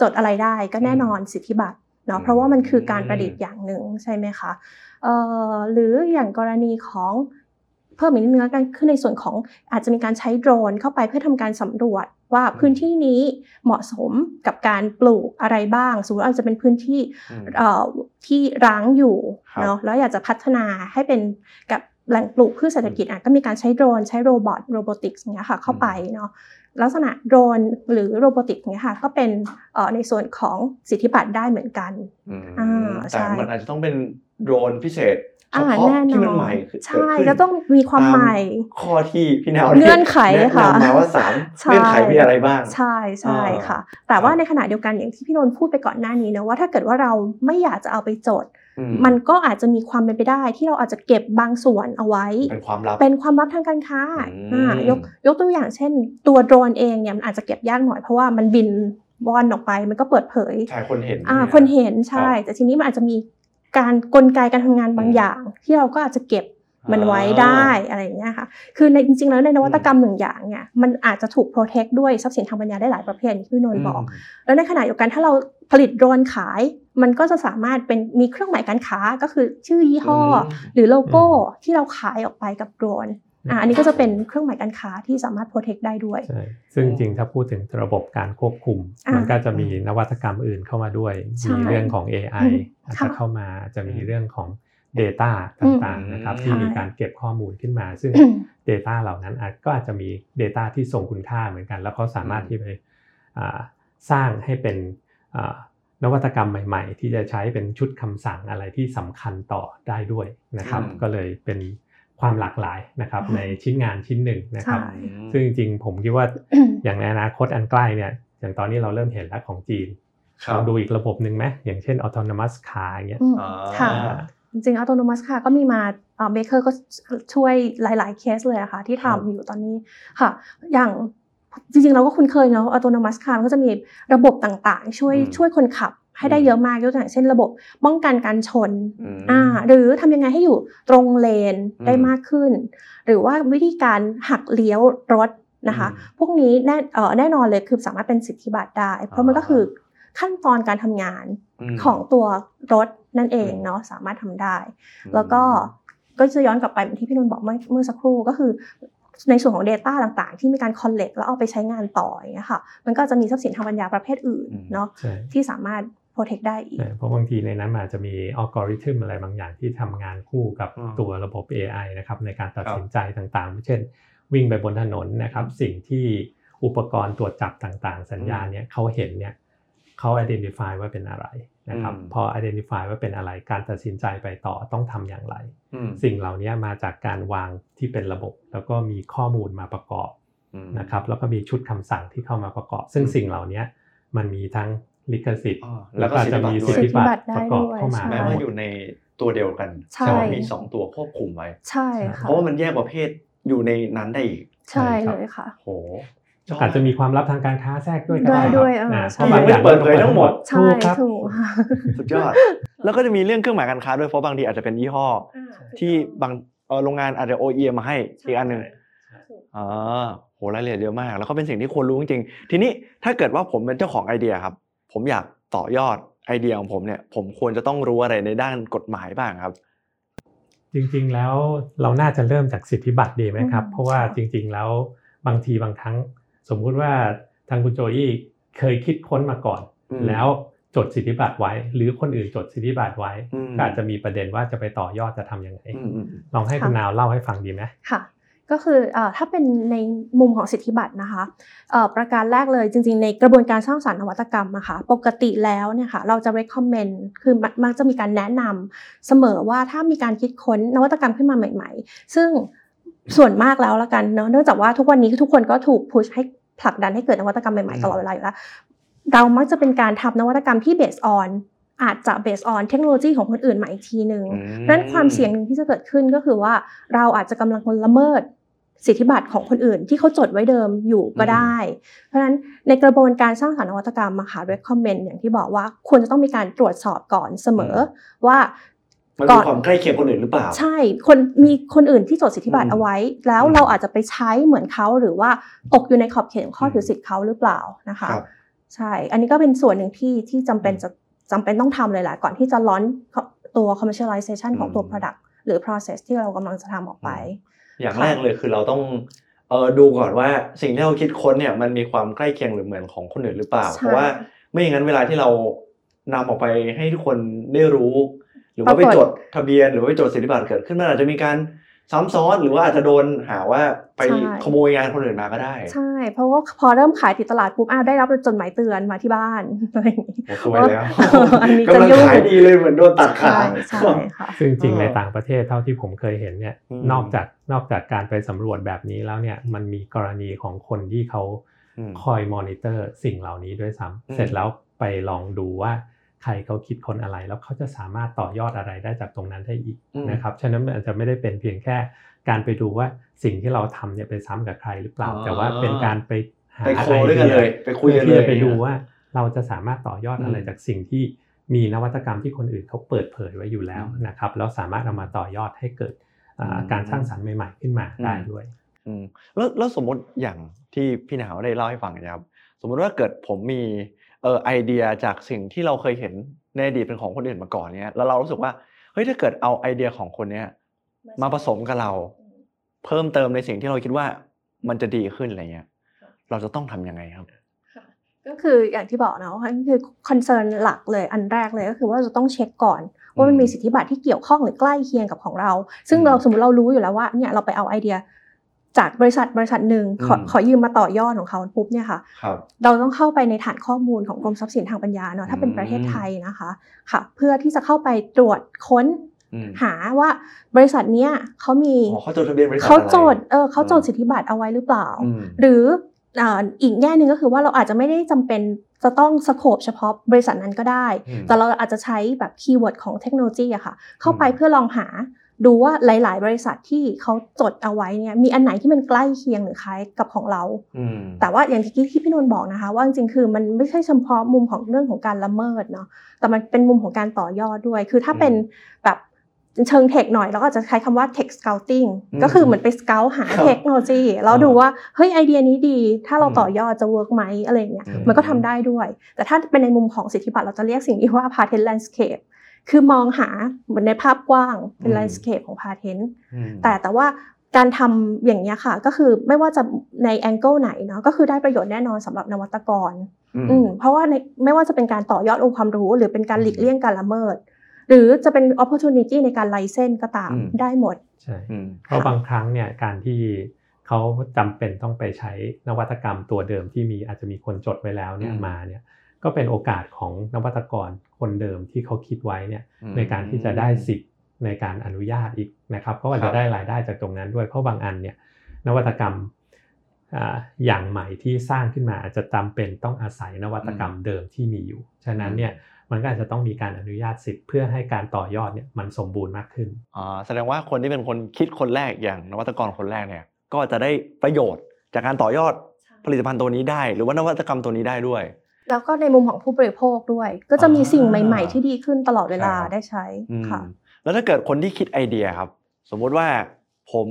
จดอะไรได้ ก็แน่นอนสิทธิบัตรเนาะเพราะว่ามันคือการประดิษฐ์อย่างหนึ่งใช่ไหมคะหรืออย่างกรณีของเพิ่มอีกนิดนึงกันคือในส่วนของอาจจะมีการใช้โดรนเข้าไปเพื่อทำการสำรวจว่าพื้นที่นี้เหมาะสมกับการปลูกอะไรบ้าง สมมติอาจจะเป็นพื้นที่ที่ร้างอยู่เนาะแล้วอยากจะพัฒนาให้เป็นกับ แหล่งปลูกพืชเศรษฐกิจอะก็มีการใช้โดรนใช้โรบอทโรบอติกส์เงี้ยค่ะเข้าไปเนาะลักษณะโดรนหรือโรบอติกเงี้ยค่ะก็เป็นในส่วนของสิทธิบัตรได้เหมือนกันแต่มันอาจจะต้องเป็นโดรนพิเศษเฉพาะที่มันใหม่ใช่ก็ต้องมีความใหม่ข้อที่พี่นาวเงื่อนไขค่ะมาว่าสามเงื่อนไขมีอะไรบ้าง ใช่ใช่ค่ะ แต่ว่าในขณะเดียวกันอย่างที่พี่นนท์พูดไปก่อนหน้านี้นะว่าถ้าเกิดว่าเราไม่อยากจะเอาไปจด มันก็อาจจะมีความเป็นไปได้ที่เราอาจจะเก็บบางส่วนเอาไว้ เป็นความลับเป็นความลับทางการค้ายกยกตัวอย่างเช่น ตัวโดรนเองเนี่ยมันอาจจะเก็บยากหน่อยเพราะว่ามันบินวอนออกไปมันก็เปิดเผยใช่คนเห็นอ่าคนเห็นใช่ แต่ทีนี้มันอาจจะมีการกลไกการทำงานบางอย่าง ที่เราก็อาจจะเก็บ มันไว้ได้อะไรอย่างเงี้ยค่ะ คือในจริงๆแล้วในนวัตกรรมหนึ่งอย่างเนี่ยมันอาจจะถูกโปรเทคด้วยทรัพย์สินทางปัญญาได้หลายประเภทที่พี่นนท์บอก แล้วในขณะเดียวกันถ้าเราผลิตโดรนขาย มันก็จะสามารถเป็นมีเครื่องหมายการค้าก็คือชื่อยี่ห้อ หรือโลโก้ที่เราขายออกไปกับโดรนอันนี้ก็จะเป็นเครื่องหมายการค้าที่สามารถโปรเทคได้ด้วยใช่ซึ่งจริงถ้าพูดถึงระบบการควบคุม มันก็จะมีนวัตกรรมอื่นเข้ามาด้วย มีเรื่องของ AI อาจจะเข้ามาจะมีเรื่องของ Data ต่างๆนะครับที่มีการเก็บข้อมูลขึ้นมา ซึ่ง Data เหล่านั้นก็อาจจะมี Data ที่ทรงคุณค่าเหมือนกัน แล้วเขาสามารถที่ไปสร้างให้เป็นนวัตกรรมใหม่ ๆ ที่จะใช้เป็นชุดคำสั่งอะไรที่สำคัญต่อได้ด้วยนะครับ ก็เลยเป็นความหลากหลายนะครับในชิ้นงานชิ้นหนึ่งนะครับ ซึ่งจริงๆผมคิดว่าอย่างในอนาคตอันใกล้เนี่ยอย่างตอนนี้เราเริ่มเห็นแล้วของจีนเราดูอีกระบบหนึ่งไหมอย่างเช่น autonomous car เงี้ยค่ะ จริงๆ autonomous car ก็มีมาเบเกอร์ก็ช่วยหลาย ๆ เคสเลยอะค่ะที่ทำอยู่ตอนนี้ค่ะ อย่างจริงๆเราก็คุ้นเคยเนาะ autonomous car ก็จะมีระบบต่างๆ ช่วยช่วยคนขับให้ได้เยอะมากยกตัวอย่างเช่นระบบป้องกันการชนอ่าหรือทำยังไงให้อยู่ตรงเลนได้มากขึ้น หรือว่าวิธีการหักเลี้ยวรถนะคะอืมพวกนี้แน่เอ่อแน่นอนเลยคือสามารถเป็นสิทธิบัตรได้ เพราะมันก็คือ ขั้นตอนการทำงานมของตัวรถนั่นเองอืมเนาะสามารถทำได้ แล้วก็ก็จะย้อนกลับไปเหมือนที่พี่นุ่นบอกเมื่อเมื่อสักครู่ก็คือในส่วนของ Data ต่างๆ ที่มีการ collect แล้วเอาไปใช้งานต่ออย่างเงี้ยค่ะมันก็จะมีทรัพย์สินทางปัญญาประเภทอื่นอืมเนาะใช่ที่สามารถ protect ได้อีกใช่เพราะบางทีในนั้นมันอาจจะมีอัลกอริทึมอะไรบางอย่างที่ทำงานคู่กับอืมตัวระบบ AI นะครับในการตัดครับสินใจต่างๆ เช่น วิ่งไปบนถนนนะครับสิ่งที่อุปกรณ์ตรวจจับต่างๆ สัญญาณเนี่ยเขาเห็นเนี่ย เขา identify ว่าเป็นอะไรนะครับอืมพอ identify ว่าเป็นอะไรการตัดสินใจไปต่อต้องทำอย่างไรอืมสิ่งเหล่านี้มาจากการวางที่เป็นระบบ แล้วก็มีข้อมูลมาประกอบอืมนะครับแล้วก็มีชุดคำสั่งที่เข้ามาประกอบ ซึ่งอืมสิ่งเหล่านี้มันมีทั้งลิขสิทธิ์อ่าแล้แล้ววก็ก็จะมีสิสิททธิธิบับัตตรรประกอบเข้ามาใช่แม้ว่าอยู่ในตัวเดียวกันใช่แต่ว่ามีสองตัวควบคุมไว้ใช่ค่ะเพราะว่ามันแยกประเภทอยู่ในนั้นได้อีกใช่เลยค่ะโห อาจจะมีความลับทางการค้าแทรกด้วยก็ได้ได้ด้วยครับเออนะใช่เพราะบางอย่างไม่เปิดเผยทั้งหมดใช่ถูกครับถูกค่ะสุดยอด แล้วก็จะมีเรื่องเครื่องหมายการค้าด้วยเพราะบางทีอาจจะเป็นยี่ห้อ ที่บางเอ่อโรงงานอาจจะ OEM มาให้อีกอันหนึ่งอ่าโหรายละเอียดเยอะมาก แล้วก็เป็นสิ่งที่ควรรู้จริงๆทีนี้ถ้าเกิดว่าผมเป็นเจ้าของไอเดียครับ ผมอยากต่อยอดไอเดียของผมเนี่ยผมควรจะต้องรู้อะไรในด้านกฎหมายบ้างครับ จริงๆแล้วเราน่าจะเริ่มจากสิทธิบัตรดีไหมครับอืมเพราะว่าค่ะจริง ๆ แล้วบางทีบางครั้ง สมมุติว่าทางคุณโจอี้เคยคิดค้นมาก่อนอืมแล้วจดสิทธิบัตรไว้ หรือคนอื่นจดสิทธิบัตรไว้อืมก็อาจจะมีประเด็นว่าจะไปต่อยอดจะทำยังไงอืมอืมลองให้คุณนาวเล่าให้ฟังดีไหมค่ะก็คือเอ่อถ้าเป็นในมุมของสิทธิบัตรนะคะเอ่อประการแรกเลยจริง ๆ ในกระบวนการสร้างสรรค์นวัตกรรมอะค่ะปกติแล้วเนี่ยค่ะเราจะ recommend คือมักมักจะมีการแนะนำเสมอว่าถ้ามีการคิดค้นนวัตกรรมขึ้นมาใหม่ ๆ ซึ่งส่วนมากแล้วละกันเนาะเนื่องจากว่าทุกวันนี้ทุกคนก็ถูกพุชให้ ผลักดันให้เกิดนวัตกรรมใหม่ๆตลอดเวลาอยู่แล้ว เรามักจะเป็นการทำนวัตกรรมที่ based on อาจจะ based on เทคโนโลยีของคนอื่นมาอีกทีหนึ่งอืมเพราะฉะนั้นความเสี่ยงหนึ่งที่จะเกิดขึ้นก็คือว่าเราอาจจะกำลังละเมิดสิทธิบัตรของคนอื่นที่เขาจดไว้เดิมอยู่ก็ได้ เพราะฉะนั้นในกระบวนการสร้างสรรค์นวัตกรรมมาค่ะ recommend อย่างที่บอกว่าควรจะต้องมีการตรวจสอบก่อนเสมอว่า มันก่มีอนความใกล้เคียงคนอื่นหรือเปล่า ใช่คนมีคนอื่นที่จดสิทธิบัตอืรมเอาไว้ แล้วอืมเราอาจจะไปใช้เหมือนเขาหรือว่าตกอยู่ในขอบเขตของข้อถือสิทธิ์เขาหรือเปล่านะคะครับใช่ อันนี้ก็เป็นส่วนหนึ่งที่ที่จำเป็นจะจำเป็นต้องทำเลยแหละก่อนที่จะล้อนตัว commercialization ของตัวอืม product หรือ process ที่เรากำลังจะทำออกไป อย่างค่ะแรกเลยคือเราต้องเออดูก่อนว่าสิ่งที่เราคิดค้นเนี่ยมันมีความใกล้เคียงหรือเหมือนของคนอื่นหรือเปล่าใช่เพราะว่าไม่อย่างนั้นเวลาที่เรานำออกไปให้ทุกคนได้รู้ห รือว่าไปปรากฏจดทะเบียนหรือว่าไปจดสิทธิบัตรเกิดขึ้นมันอาจจะมีการซ้ำซ้อนหรือว่าอาจจะโดนหาว่าไปขโมยงานคนอื่นมาก็ได้ ใช่ เพราะว่าพอเริ่มขายติดตลาดปุ๊บอ้าวได้รับจดหมายเตือนมาที่บ้านอะไรอย่างนี้โอ้สวยแล้วอันนี้จะกำลังยุ่งขายดีเลยเหมือนโดนตัดขาใช่ใช่ค่ะซึ่งจริงเออในต่างประเทศเท่าที่ผมเคยเห็นเนี่ยอืมนอกจากนอกจากการไปสำรวจแบบนี้แล้วเนี่ยมันมีกรณีของคนที่เขาอืมคอยมอนิเตอร์สิ่งเหล่านี้ด้วยซ้ำอืมเสร็จแล้วไปลองดูว่า ใครเขาคิดคนอะไร แล้วเขาจะสามารถต่อยอดอะไรได้จากตรงนั้นได้อีกอืมนะครับฉะนั้นมันอาจจะไม่ได้เป็นเพียงแค่การไปดูว่าสิ่งที่เราทำเนี่ยไปซ้ำกับใครหรือเปล่าอ๋อแต่ว่าเป็นการไปหาไปโคด้วยกันเลยไปคุยกันเลยพื่อที่จะไปดูว่าเราจะสามารถต่อยอดอะไรอืมจากสิ่งที่มีนวัตกรรมที่คนอื่นเขาเปิดเผยไว้อยู่แล้วอืมนะครับแล้วสามารถเอามาต่อยอดให้เกิดอ่าอืมการสร้างสรรค์ใหม่ๆขึ้นมาอืมได้ด้วยอืมแล้วแล้วสมมติอย่างที่พี่หนาวได้เล่าให้ฟังนะครับ สมมติว่าเกิดผมมี เอ่อไอเดียจากสิ่งที่เราเคยเห็นในอดีตเป็นของคนอื่นมาก่อนเนี้ยแล้วเรารู้สึกว่าเฮ้ยถ้าเกิดเอาไอเดียของคนเนี้ยมาผสมกับเรา เพิ่มเติมในสิ่งที่เราคิดว่ามันจะดีขึ้นอะไรเงี้ยเราจะต้องทำยังไงครับก็คืออย่างที่บอกนะว่าคือ concern หลักเลยอันแรกเลยก็คือว่าเราจะต้องเช็คก่อนว่ามันมีสิทธิบัตรที่เกี่ยวข้องหรือใกล้เคียงกับของเรา ซึ่งอืมเราสมมติเรารู้อยู่แล้วว่าเนี่ยเราไปเอาไอเดีย จากบริษัทบริษัทหนึ่งขออืมขอยืมมาต่อยอดของเขาปุ๊บเนี่ยค่ะครับเราต้องเข้าไปในฐานข้อมูลของกรมทรัพย์สินทางปัญญาเนาะถ้าเป็นอืมประเทศไทยนะคะค่ะ เพื่อที่จะเข้าไปตรวจค้นอืมหาว่าบริษัทเนี้ยเขามีอ๋อเขาจดทะเบียนบริษัทเขาจดอะไรเออเขาจดอืมสิทธิบัตรเอาไว้หรือเปล่าอืมหรืออ่าอีกแง่หนึ่งก็คือว่าเราอาจจะไม่ได้จำเป็นจะต้อง scope เฉพาะบริษัทนั้นก็ได้อืมแต่เราอาจจะใช้แบบ keyword ของเทคโนโลยีอะค่ะ เข้าไปอืมเพื่อลองหา ดูว่าหลาย ๆ บริษัทที่เขาจดเอาไว้เนี่ยมีอันไหนที่มันใกล้เคียงหรือคล้ายกับของเราอืมแต่ว่าอย่างที่ที่พี่นนท์บอกนะคะ ว่าจริงๆคือมันไม่ใช่เฉพาะมุมของเรื่องของการละเมิดเนาะแต่มันเป็นมุมของการต่อยอดด้วย คือถ้าเป็นแบบเชิง tech หน่อยเราก็อาจจะใช้คำว่า tech scouting อืมก็คือเหมือนไป scout หาครับเทคโนโลยีแล้วดูว่าเฮ้ยไอเดียนี้ดี ถ้าเราอืมต่อยอดจะ work ไหมอะไรอย่างเงี้ยอืมมันก็ทำได้ด้วย แต่ถ้าเป็นในมุมของสิทธิบัตรเราจะเรียกสิ่งนี้ว่า patent landscape คือมองหาเหมือนในภาพกว้างเป็น landscape ของ patent อืมแต่แต่ว่าการทำอย่างเงี้ยค่ะ ก็คือไม่ว่าจะใน angle ไหนเนาะก็คือได้ประโยชน์แน่นอนสำหรับนวัตกรอืมอืมเพราะว่าในไม่ว่าจะเป็นการต่อยอดองค์ความรู้ หรือเป็นการหลีกอืมเลี่ยงการละเมิด หรือจะเป็น opportunity ในการไลเซนก็ตามอืมได้หมดใช่อืมเพราะบางครั้งเนี่ยการที่เขาจำเป็นต้องไปใช้นวัตกรรมตัวเดิมที่มีอาจจะมีคนจดไว้แล้วเนี่ยอืมมาเนี่ย ก็เป็นโอกาสของนวัตกรคนเดิมที่เขาคิดไว้เนี่ยอืมในการที่จะได้สิทธิ์ในการอนุญาตอีกนะครับเพราะว่าครัจะบได้รายได้จากตรงนั้นด้วยเพราะบางอันเนี่ยนวัตกรรมอ่าอย่างใหม่ที่สร้างขึ้นมาอาจจะจำเป็นต้องอาศัยนวัตกรรมเดิมที่มีอยู่ ฉะนั้นเนี่ยมันก็อาจจะต้องมีการอนุญาตสิทธิ์เพื่อให้การต่อยอดเนี่ยมันสมบูรณ์มากขึ้นอ่าแสดงว่าคนที่เป็นคนคิดคนแรกอย่างนวัตกรคนแรกเนี่ยก็จะได้ประโยชน์จากการต่อยอดผลิตภัณฑ์ตัวนี้ได้ หรือว่านวัตกรรมตัวนี้ได้ด้วย แล้วก็ในมุมของผู้บริโภคด้วย ก็จะมีอ่าสิ่งใหม่ ๆ ที่ดีขึ้นตลอดเวลาครับได้ใช้อืมค่ะ แล้วถ้าเกิดคนที่คิดไอเดียครับ สมมุติว่าผม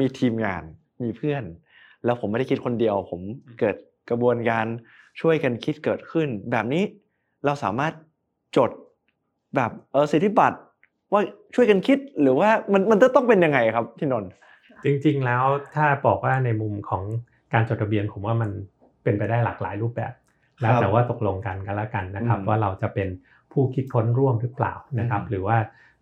มีทีมงานมีเพื่อน แล้วผมไม่ได้คิดคนเดียว ผมเกิดกระบวนการช่วยกันคิดเกิดขึ้น แบบนี้เราสามารถจดแบบเออสิทธิบัตรว่าช่วยกันคิดหรือว่ามันมันจะต้องเป็นยังไงครับพี่นนท์จริงๆแล้วถ้าบอกว่าในมุมของการจดทะเบียนผมว่ามันเป็นไปได้หลากหลายรูปแบบ แล้วแต่ว่าตกลงกันกันแล้วกันนะครับอืมว่าเราจะเป็นผู้คิดค้นร่วมหรือเปล่านะครับอืมหรือว่า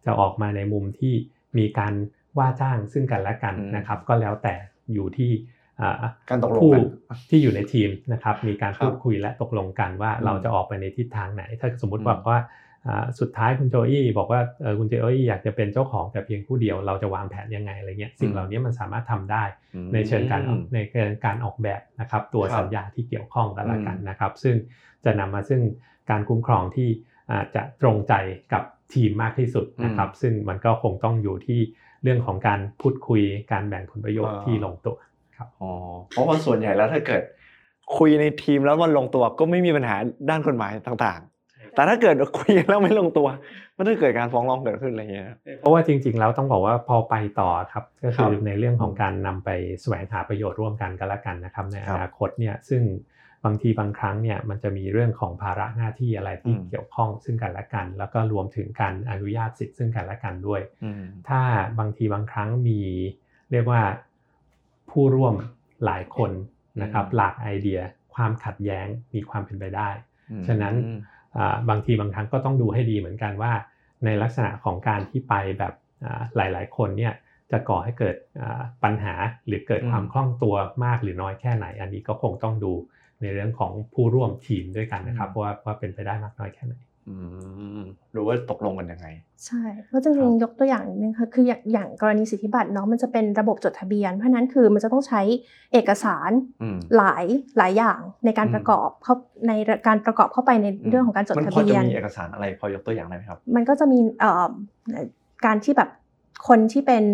จะออกมาในมุมที่มีการว่าจ้างซึ่งกันและกันอืมนะครับ ก็แล้วแต่อยู่ที่อ่าการตกลงผู้กันที่อยู่ในทีมนะครับ มีการครับพูดคุยและตกลงกันว่าอืมเราจะออกไปในทิศทางไหน ถ้าสมมุติอืมบอกว่าอ่า สุดท้ายคุณโจอี้บอกว่าเออคุณโจอี้อยากจะเป็นเจ้าของแต่เพียงผู้เดียวเราจะวางแผนยังไงอะไรเงี้ยสิ่งเหล่านี้มันสามารถทำได้ในเชิงการออกในเชิงการออกแบบนะครับตัวครับสัญญาที่เกี่ยวข้องกันละกันอืมนะครับ ซึ่งจะนำมาซึ่งการคุ้มครองที่อาจจะตรงใจกับทีมมากที่สุดนะครับ ซึ่งมันก็คงต้องอยู่ที่เรื่องของการพูดคุยการแบ่งผลประโยชน์ที่ลงตัวครับอ๋อเพราะว่าส่วนใหญ่แล้วถ้าเกิดคุยในทีมแล้วมันลงตัวก็ไม่มีปัญหาด้านกฎหมายต่างๆ แต่ถ้าเกิดคุยแล้วไม่ลงตัว มันจะเกิดการฟ้องร้องเกิดขึ้นอะไรอย่างเงี้ยเพราะว่าจริง ๆ แล้วต้องบอกว่าพอไปต่อครับก็คือครับในเรื่องของการนำไปแสวงหาประโยชน์ร่วมกันก็แล้วกันนะครับในครัอบนาคตเนี่ยซึ่งบางทีบางครั้งเนี่ยมันจะมีเรื่องของภาระหน้าที่อะไรที่อืมเกี่ยวข้องซึ่งกันและกัน แล้วก็รวมถึงการอนุญาตสิทธิ์ซึ่งกันและกันด้วยอืมถ้าบางทีบางครั้งมีเรียกว่าผู้ร่วมหลายคนนะครับอืมหลากไอเดีย ความขัดแย้งมีความเป็นไปได้อืมฉะนั้นอ่า บางทีบางครั้งก็ต้องดูให้ดีเหมือนกันว่า ในลักษณะของการที่ไปแบบอ่าหลาย ๆ คนเนี่ยจะก่อให้เกิดปัญหาหรือเกิดความคล่องตัวมากหรือน้อยแค่ไหน อันนี้ก็คงต้องดูในเรื่องของผู้ร่วมทีมด้วยกันนะครับว่าว่าเป็นไปได้มากน้อยแค่ไหน รู้ว่าตกลงกันยังไง ใช่เพราะจริงๆยกตัวอย่างหนึงค่ะคืออย่างอย่างกรณีสิทธิบัตรเนาะมันจะเป็นระบบจดทะเบียน เพราะฉะนั้นคือมันจะต้องใช้เอกสารอืมหลายหลายอย่างในการอืมประกอบเข้าในการประกอบเข้าไปในเรื่องของการจดมันทะพอเบีจะยนมีเอกสารอะไรพอยกตัวอย่างได้ไหมครับ มันก็จะมีเอ่อการที่แบบคนที่เป็น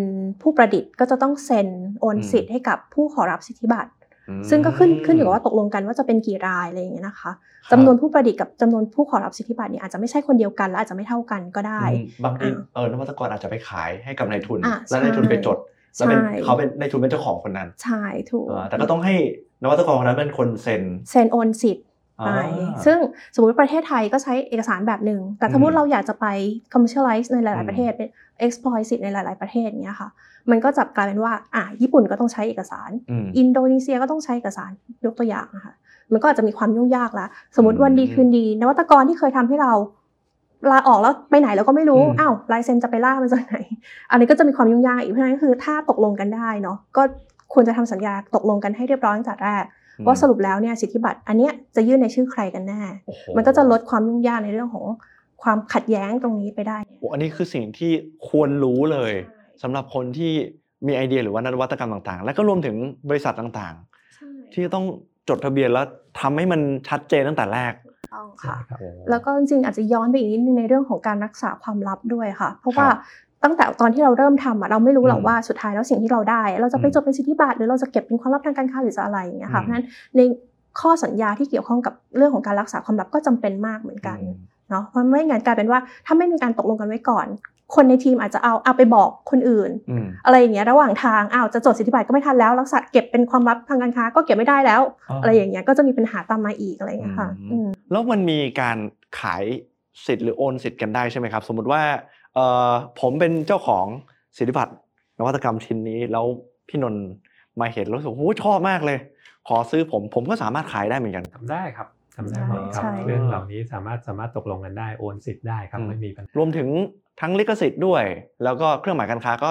ผู้ประดิษฐ์ก็จะต้องเซ็นโอนอืมสิทธิ์ให้กับผู้ขอรับสิทธิบัตรอืม ซึ่งก็ขึ้นขึ้นอยู่กับว่าตกลงกันว่าจะเป็นกี่รายอะไรอย่างเงี้ยนะคะครับจำนวนผู้ประดิษฐ์กับจำนวนผู้ขอรับสิทธิบัตรเนี่ยอาจจะไม่ใช่คนเดียวกันและอาจจะไม่เท่ากันก็ได้อืมบางทีอ่าเออนวัตกรอาจจะไปขายให้กับนายทุนอ่าแล้วนายทุนใช่ไปจดแล้วเป็นใช่เขาเป็นนายทุนเป็นเจ้าของคนนั้น ใช่ถูกเออแต่ก็ต้องให้นวัตกรคนนั้นเป็นคนเซ็นเซ็นโอนสิทธิ์ ไปอ่าซึ่งสมมติประเทศไทยก็ใช้เอกสารแบบหนึ่ง แต่สมมอืติมเราอยากจะไป commercialize ในหอืลายมๆประเทศเป็น exploit สิทธิ์ในหลาย ๆ ประเทศอย่างเงี้ยค่ะ มันก็จะกลายเป็นว่า อะ ญี่ปุ่นก็ต้องใช้เอกสารอืมอินโดนีเซียก็ต้องใช้เอกสาร ยกตัวอย่างนะคะ มันก็อาจจะมีความยุ่งยากละสมมติวันดีอืมคืนดี นวัตกรที่เคยทำให้เราลาออกแล้วไปไหนเราก็ไม่รู้อืมอ้าวลายเซ็นจะไปล่ามันจากไหน อันนี้ก็จะมีความยุ่งยากอีก เพราะฉะนั้นคือถ้าตกลงกันได้เนาะ ก็ควรจะทำสัญญาตกลงกันให้เรียบร้อยตั้งแต่แรก ว่าสรุปแล้วเนี่ยสิทธิบัตรอันเนี้ยจะยื่นในชื่อใครกันแน่โอ้โหมันก็จะลดความยุ่งยากในเรื่องของความขัดแย้งตรงนี้ไปได้โอ้อันนี้คือสิ่งที่ควรรู้เลยสำหรับคนที่มีไอเดียหรือว่านวัตกรรมต่างๆ แล้วก็รวมถึงบริษัทต่างๆ ที่ต้องจดทะเบียนแล้วทำให้มันชัดเจนตั้งแต่แรกต้องค่ะครับแล้วก็จริงๆอาจจะย้อนไปอีกนิดนึงในเรื่องของการรักษาความลับด้วยค่ะ เพราะว่าครับ ตั้งแต่ตอนที่เราเริ่มทำอะเราไม่รู้หรอกอืมว่าสุดท้ายแล้วสิ่งที่เราได้ เราจะไปอืมจดเป็นสิทธิบัตรหรือเราจะเก็บเป็นความลับทางการค้าหรือจะอะไรอย่างเงี้ยค่ะอืมเพราะฉะนั้นในข้อสัญญาที่เกี่ยวข้องกับเรื่องของการรักษาความลับก็จำเป็นมากเหมือนกันอืมเนาะเพราะไม่งั้นกลายเป็นว่าถ้าไม่มีการตกลงกันไว้ก่อน คนในทีมอาจจะเอาเอาไปบอกคนอื่นอืมอะไรอย่างเงี้ยระหว่างทางอ้าวจะจดสิทธิบัตรก็ไม่ทันแล้วแล้วสัตว์เก็บเป็นความลับทางการค้าก็เก็บไม่ได้แล้ว อะไรอย่างเงี้ยก็จะมีปัญหาตามมาอีกอะไรอย่างเงี้ยค่ะอืมอืมแล้วมันมีการขายสิทธิ์หรือโอนสิทธิ์กันได้ใช่ไหมครับ สมมุติว่าเอ่อ ผมเป็นเจ้าของสิทธิบัตรนวัตกรรมชิ้นนี้แล้วพี่นนท์มาเห็นแล้วรู้สึกโอ้โหชอบมากเลย ขอซื้อผมผมก็สามารถขายได้เหมือนกันทำได้ครับทำได้หมดครับใช่เรื่องเหล่านี้สามารถสามารถตกลงกันได้โอนสิทธิ์ได้ครับอืมไม่มีปัญหารวมถึง ทั้งลิขสิทธิ์ด้วย แล้วก็เครื่องหมายการค้าก็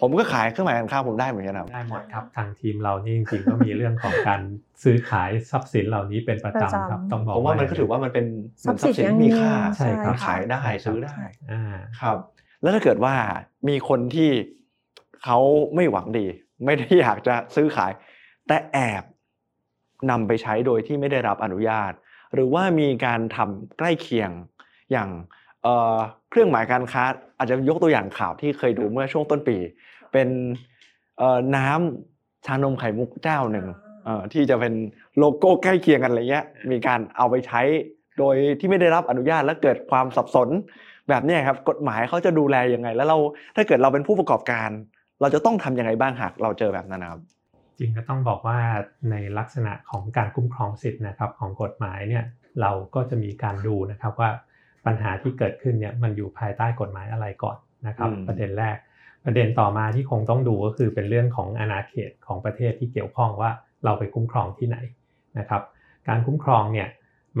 ผมก็ขายเครื่องหมายการค้าผมได้เหมือนกันครับได้หมดครับทางทีมเรานี่จริงๆก็มีเรื่องของการซื้อขายทรัพย์สินเหล่านี้เป็นประประจำจำครับต้องบอกผมว่ามันก็ถือว่ามันเป็นเหมือนทรัพย์สินที่มีค่าทรัพย์สินอย่างหนึ่งใช่ครับขายได้ซื้อได้อ่าครับ แล้วถ้าเกิดว่ามีคนที่เขาไม่หวังดี ไม่ได้อยากจะซื้อขาย แต่แอบนำไปใช้โดยที่ไม่ได้รับอนุญาต หรือว่ามีการทำใกล้เคียงอย่าง เอ่อเครื่องหมายการค้าอาจจะยกตัวอย่างข่าวที่เคยดูเมื่อช่วงต้นปี เป็นเอ่อน้ำชานมไข่มุกเจ้าหนึ่งเอ่อที่จะเป็นโลโก้ใกล้เคียงกันอะไรเงี้ยมีการเอาไปใช้โดยที่ไม่ได้รับอนุญาตและเกิดความสับสนแบบเนี้ยครับกฎหมายเขาจะดูแลยังไง แล้วเราถ้าเกิดเราเป็นผู้ประกอบการ เราจะต้องทำยังไงบ้างหากเราเจอแบบนั้นนะครับจริงก็ต้องบอกว่าในลักษณะของการคุ้มครองสิทธิ์นะครับของกฎหมายเนี่ยเราก็จะมีการดูนะครับว่า ปัญหาที่เกิดขึ้นเนี่ยมันอยู่ภายใต้กฎหมายอะไรก่อนนะครับอืมประเด็นแรก ประเด็นต่อมาที่คงต้องดูก็คือเป็นเรื่องของอาณาเขตของประเทศที่เกี่ยวข้องว่าเราไปคุ้มครองที่ไหนนะครับ การคุ้มครองเนี่ย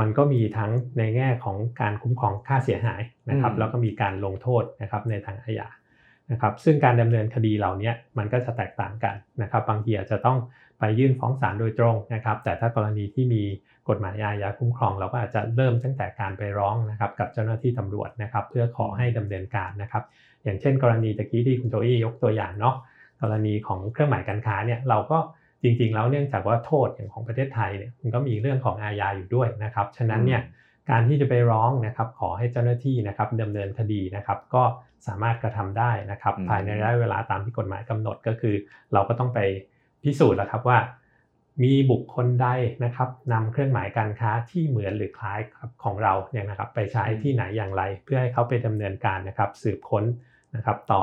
มันก็มีทั้งในแง่ของการคุ้มครองค่าเสียหายนะครับอืมแล้วก็มีการลงโทษนะครับในทางอาญานะครับ ซึ่งการดำเนินคดีเหล่านี้มันก็จะแตกต่างกันนะครับ บางทีอาจจะต้องไปยื่นฟ้องศาลโดยตรงนะครับ แต่ถ้ากรณีที่มี กฎหมายอาญาคุ้มครองเราก็อาจจะเริ่มตั้งแต่การไปร้องนะครับกับเจ้าหน้าที่ตำรวจนะครับเพื่อขอให้ดำเนินการนะครับ อย่างเช่น กรณีตะกี้ที่คุณโจอี้ยกตัวอย่างเนาะกรณีของเครื่องหมายการค้าเนี่ยเราก็จริงๆ แล้วเนื่องจากว่าโทษอย่างของประเทศไทยเนี่ยมันก็มีเรื่องของอาญาอยู่ด้วยนะครับฉะนั้นเนี่ยการที่จะไปร้องนะครับขอให้เจ้าหน้าที่นะครับดำเนินคดีนะครับ ก็สามารถกระทำได้นะครับอืมภายในระยะเวลาตามที่กฎหมายกำหนดก็คือ เราก็ต้องไปพิสูจน์แล้วครับว่า มีบุคคลใดนะครับนำเครื่องหมายการค้าที่เหมือนหรือคล้ายกับของเราเนี่ยนะครับไปใช้ที่ไหนอย่างไร เพื่อให้เขาไปดำเนินการนะครับสืบค้นนะครับต่อ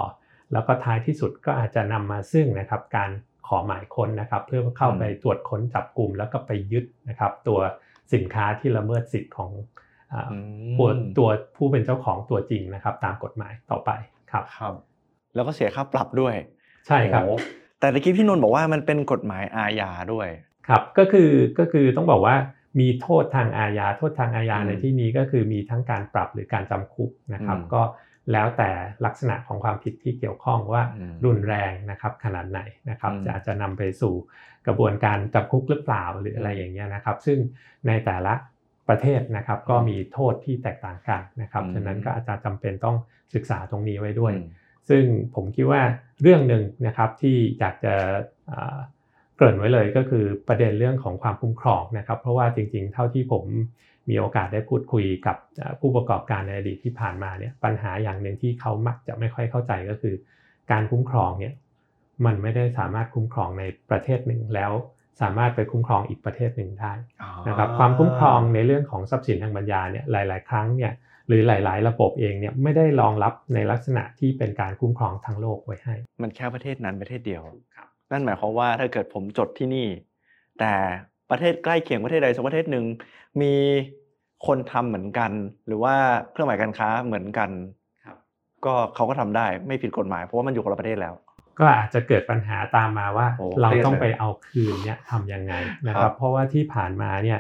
แล้วก็ท้ายที่สุดก็อาจจะนำมาซึ่งนะครับการขอหมายค้นนะครับเพื่อเข้าไปตรวจค้นจับกลุ่มแล้วก็ไปยึดนะครับตัวสินค้าที่ละเมิดสิทธิ์ของอ่าอืมตัวตัวผู้เป็นเจ้าของตัวจริงนะครับ ตามกฎหมายต่อไปครับครับ แล้วก็เสียค่าปรับด้วย ใช่ครับโอ้ แต่ตะกี้พี่นนท์บอกว่ามันเป็นกฎหมายอาญาด้วย ครับก็คือก็คือต้องบอกว่ามีโทษทางอาญาโทษทางอาญาอืมในที่นี้ก็คือมีทั้งการปรับหรือการจำคุกนะครับอืมก็แล้วแต่ลักษณะของความผิดที่เกี่ยวข้องว่าอืมรุนแรงนะครับขนาดไหนนะครับอืมจะอาจจะนำไปสู่กระบวนการจำคุกหรือเปล่าหรืออะไรอย่างเงี้ยนะครับ ซึ่งในแต่ละประเทศนะครับก็มีโทษที่แตกต่างกันนะครับอืมฉะนั้นก็อาจจะจำเป็นต้องศึกษาตรงนี้ไว้ด้วยอืม ซึ่งผมคิดว่าเรื่องหนึ่งนะครับที่อยากจะอ่าเกริ่นไว้เลยก็คือประเด็นเรื่องของความคุ้มครองนะครับ เพราะว่าจริงๆ เท่าที่ผมมีโอกาสได้พูดคุยกับอ่าผู้ประกอบการในอดีตที่ผ่านมาเนี่ยปัญหาอย่างหนึ่งที่เขามักจะไม่ค่อยเข้าใจก็คือ การคุ้มครองเนี่ยมันไม่ได้สามารถคุ้มครองในประเทศหนึ่งแล้วสามารถไปคุ้มครองอีกประเทศหนึ่งได้นะครับความคุ้มครองในเรื่องของทรัพย์สินทางปัญญาเนี่ยหลาย ๆ ครั้งเนี่ย หรือหลาย ๆ ระบบเองเนี่ยไม่ได้รองรับในลักษณะที่เป็นการคุ้มครองทั้งโลกไว้ให้ มันแค่ประเทศนั้นประเทศเดียวครับนั่นหมายความว่าถ้าเกิดผมจดที่นี่ แต่ประเทศใกล้เคียงประเทศใดสักประเทศหนึ่งมีคนทำเหมือนกัน หรือว่าเครื่องหมายการค้าเหมือนกันครับก็เขาก็ทำได้ไม่ผิดกฎหมายเพราะว่ามันอยู่คนละประเทศแล้ว ก็อาจจะเกิดปัญหาตามมาว่าโอ้เราเครียดต้องเลยไปเอาคืนเนี่ยทำยังไงนะคครัรับบเพราะว่าที่ผ่านมาเนี่ย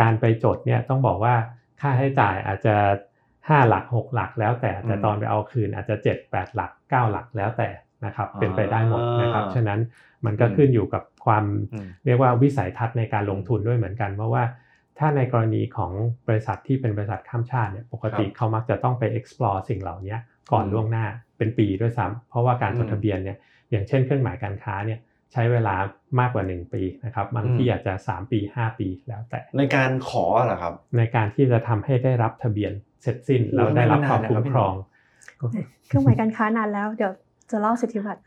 การไปจดเนี่ยต้องบอกว่าค่าใช้จ่ายอาจจะ 5หลัก6หลักแล้วแต่แต่ตอนไปเอาคืนอาจจะ7 8หลัก9หลักแล้วแต่นะครับเป็นไปได้หมดนะครับฉะนั้นมันก็ขึ้นอยู่กับความอืมเรียกว่าวิสัยทัศน์ในการลงทุนด้วยเหมือนกันเพราะว่าถ้าในกรณีของบริษัทที่เป็นบริษัทข้ามชาติเนี่ยปกติครับเขามักจะต้องไป explore สิ่งเหล่านี้ก่อนอืมล่วงหน้าเป็นปีด้วยซ้ำเพราะว่าการจดอืมทะเบียนเนี่ยอย่างเช่นเครื่องหมายการค้าเนี่ยใช้เวลามากกว่า 1 ปีนะครับบางที่อืมอาจจะ 3 ปี 5 ปีแล้วแต่ ในการขอเหรอครับ ในการที่จะทำให้ได้รับทะเบียนเสร็จสิ้นโอ้แล้วได้รับความทำไมคุ้นานนะครับมครอง เครื่องหมายการค้านานแล้วเดี๋ยวจะเล่าสิทธิบัตร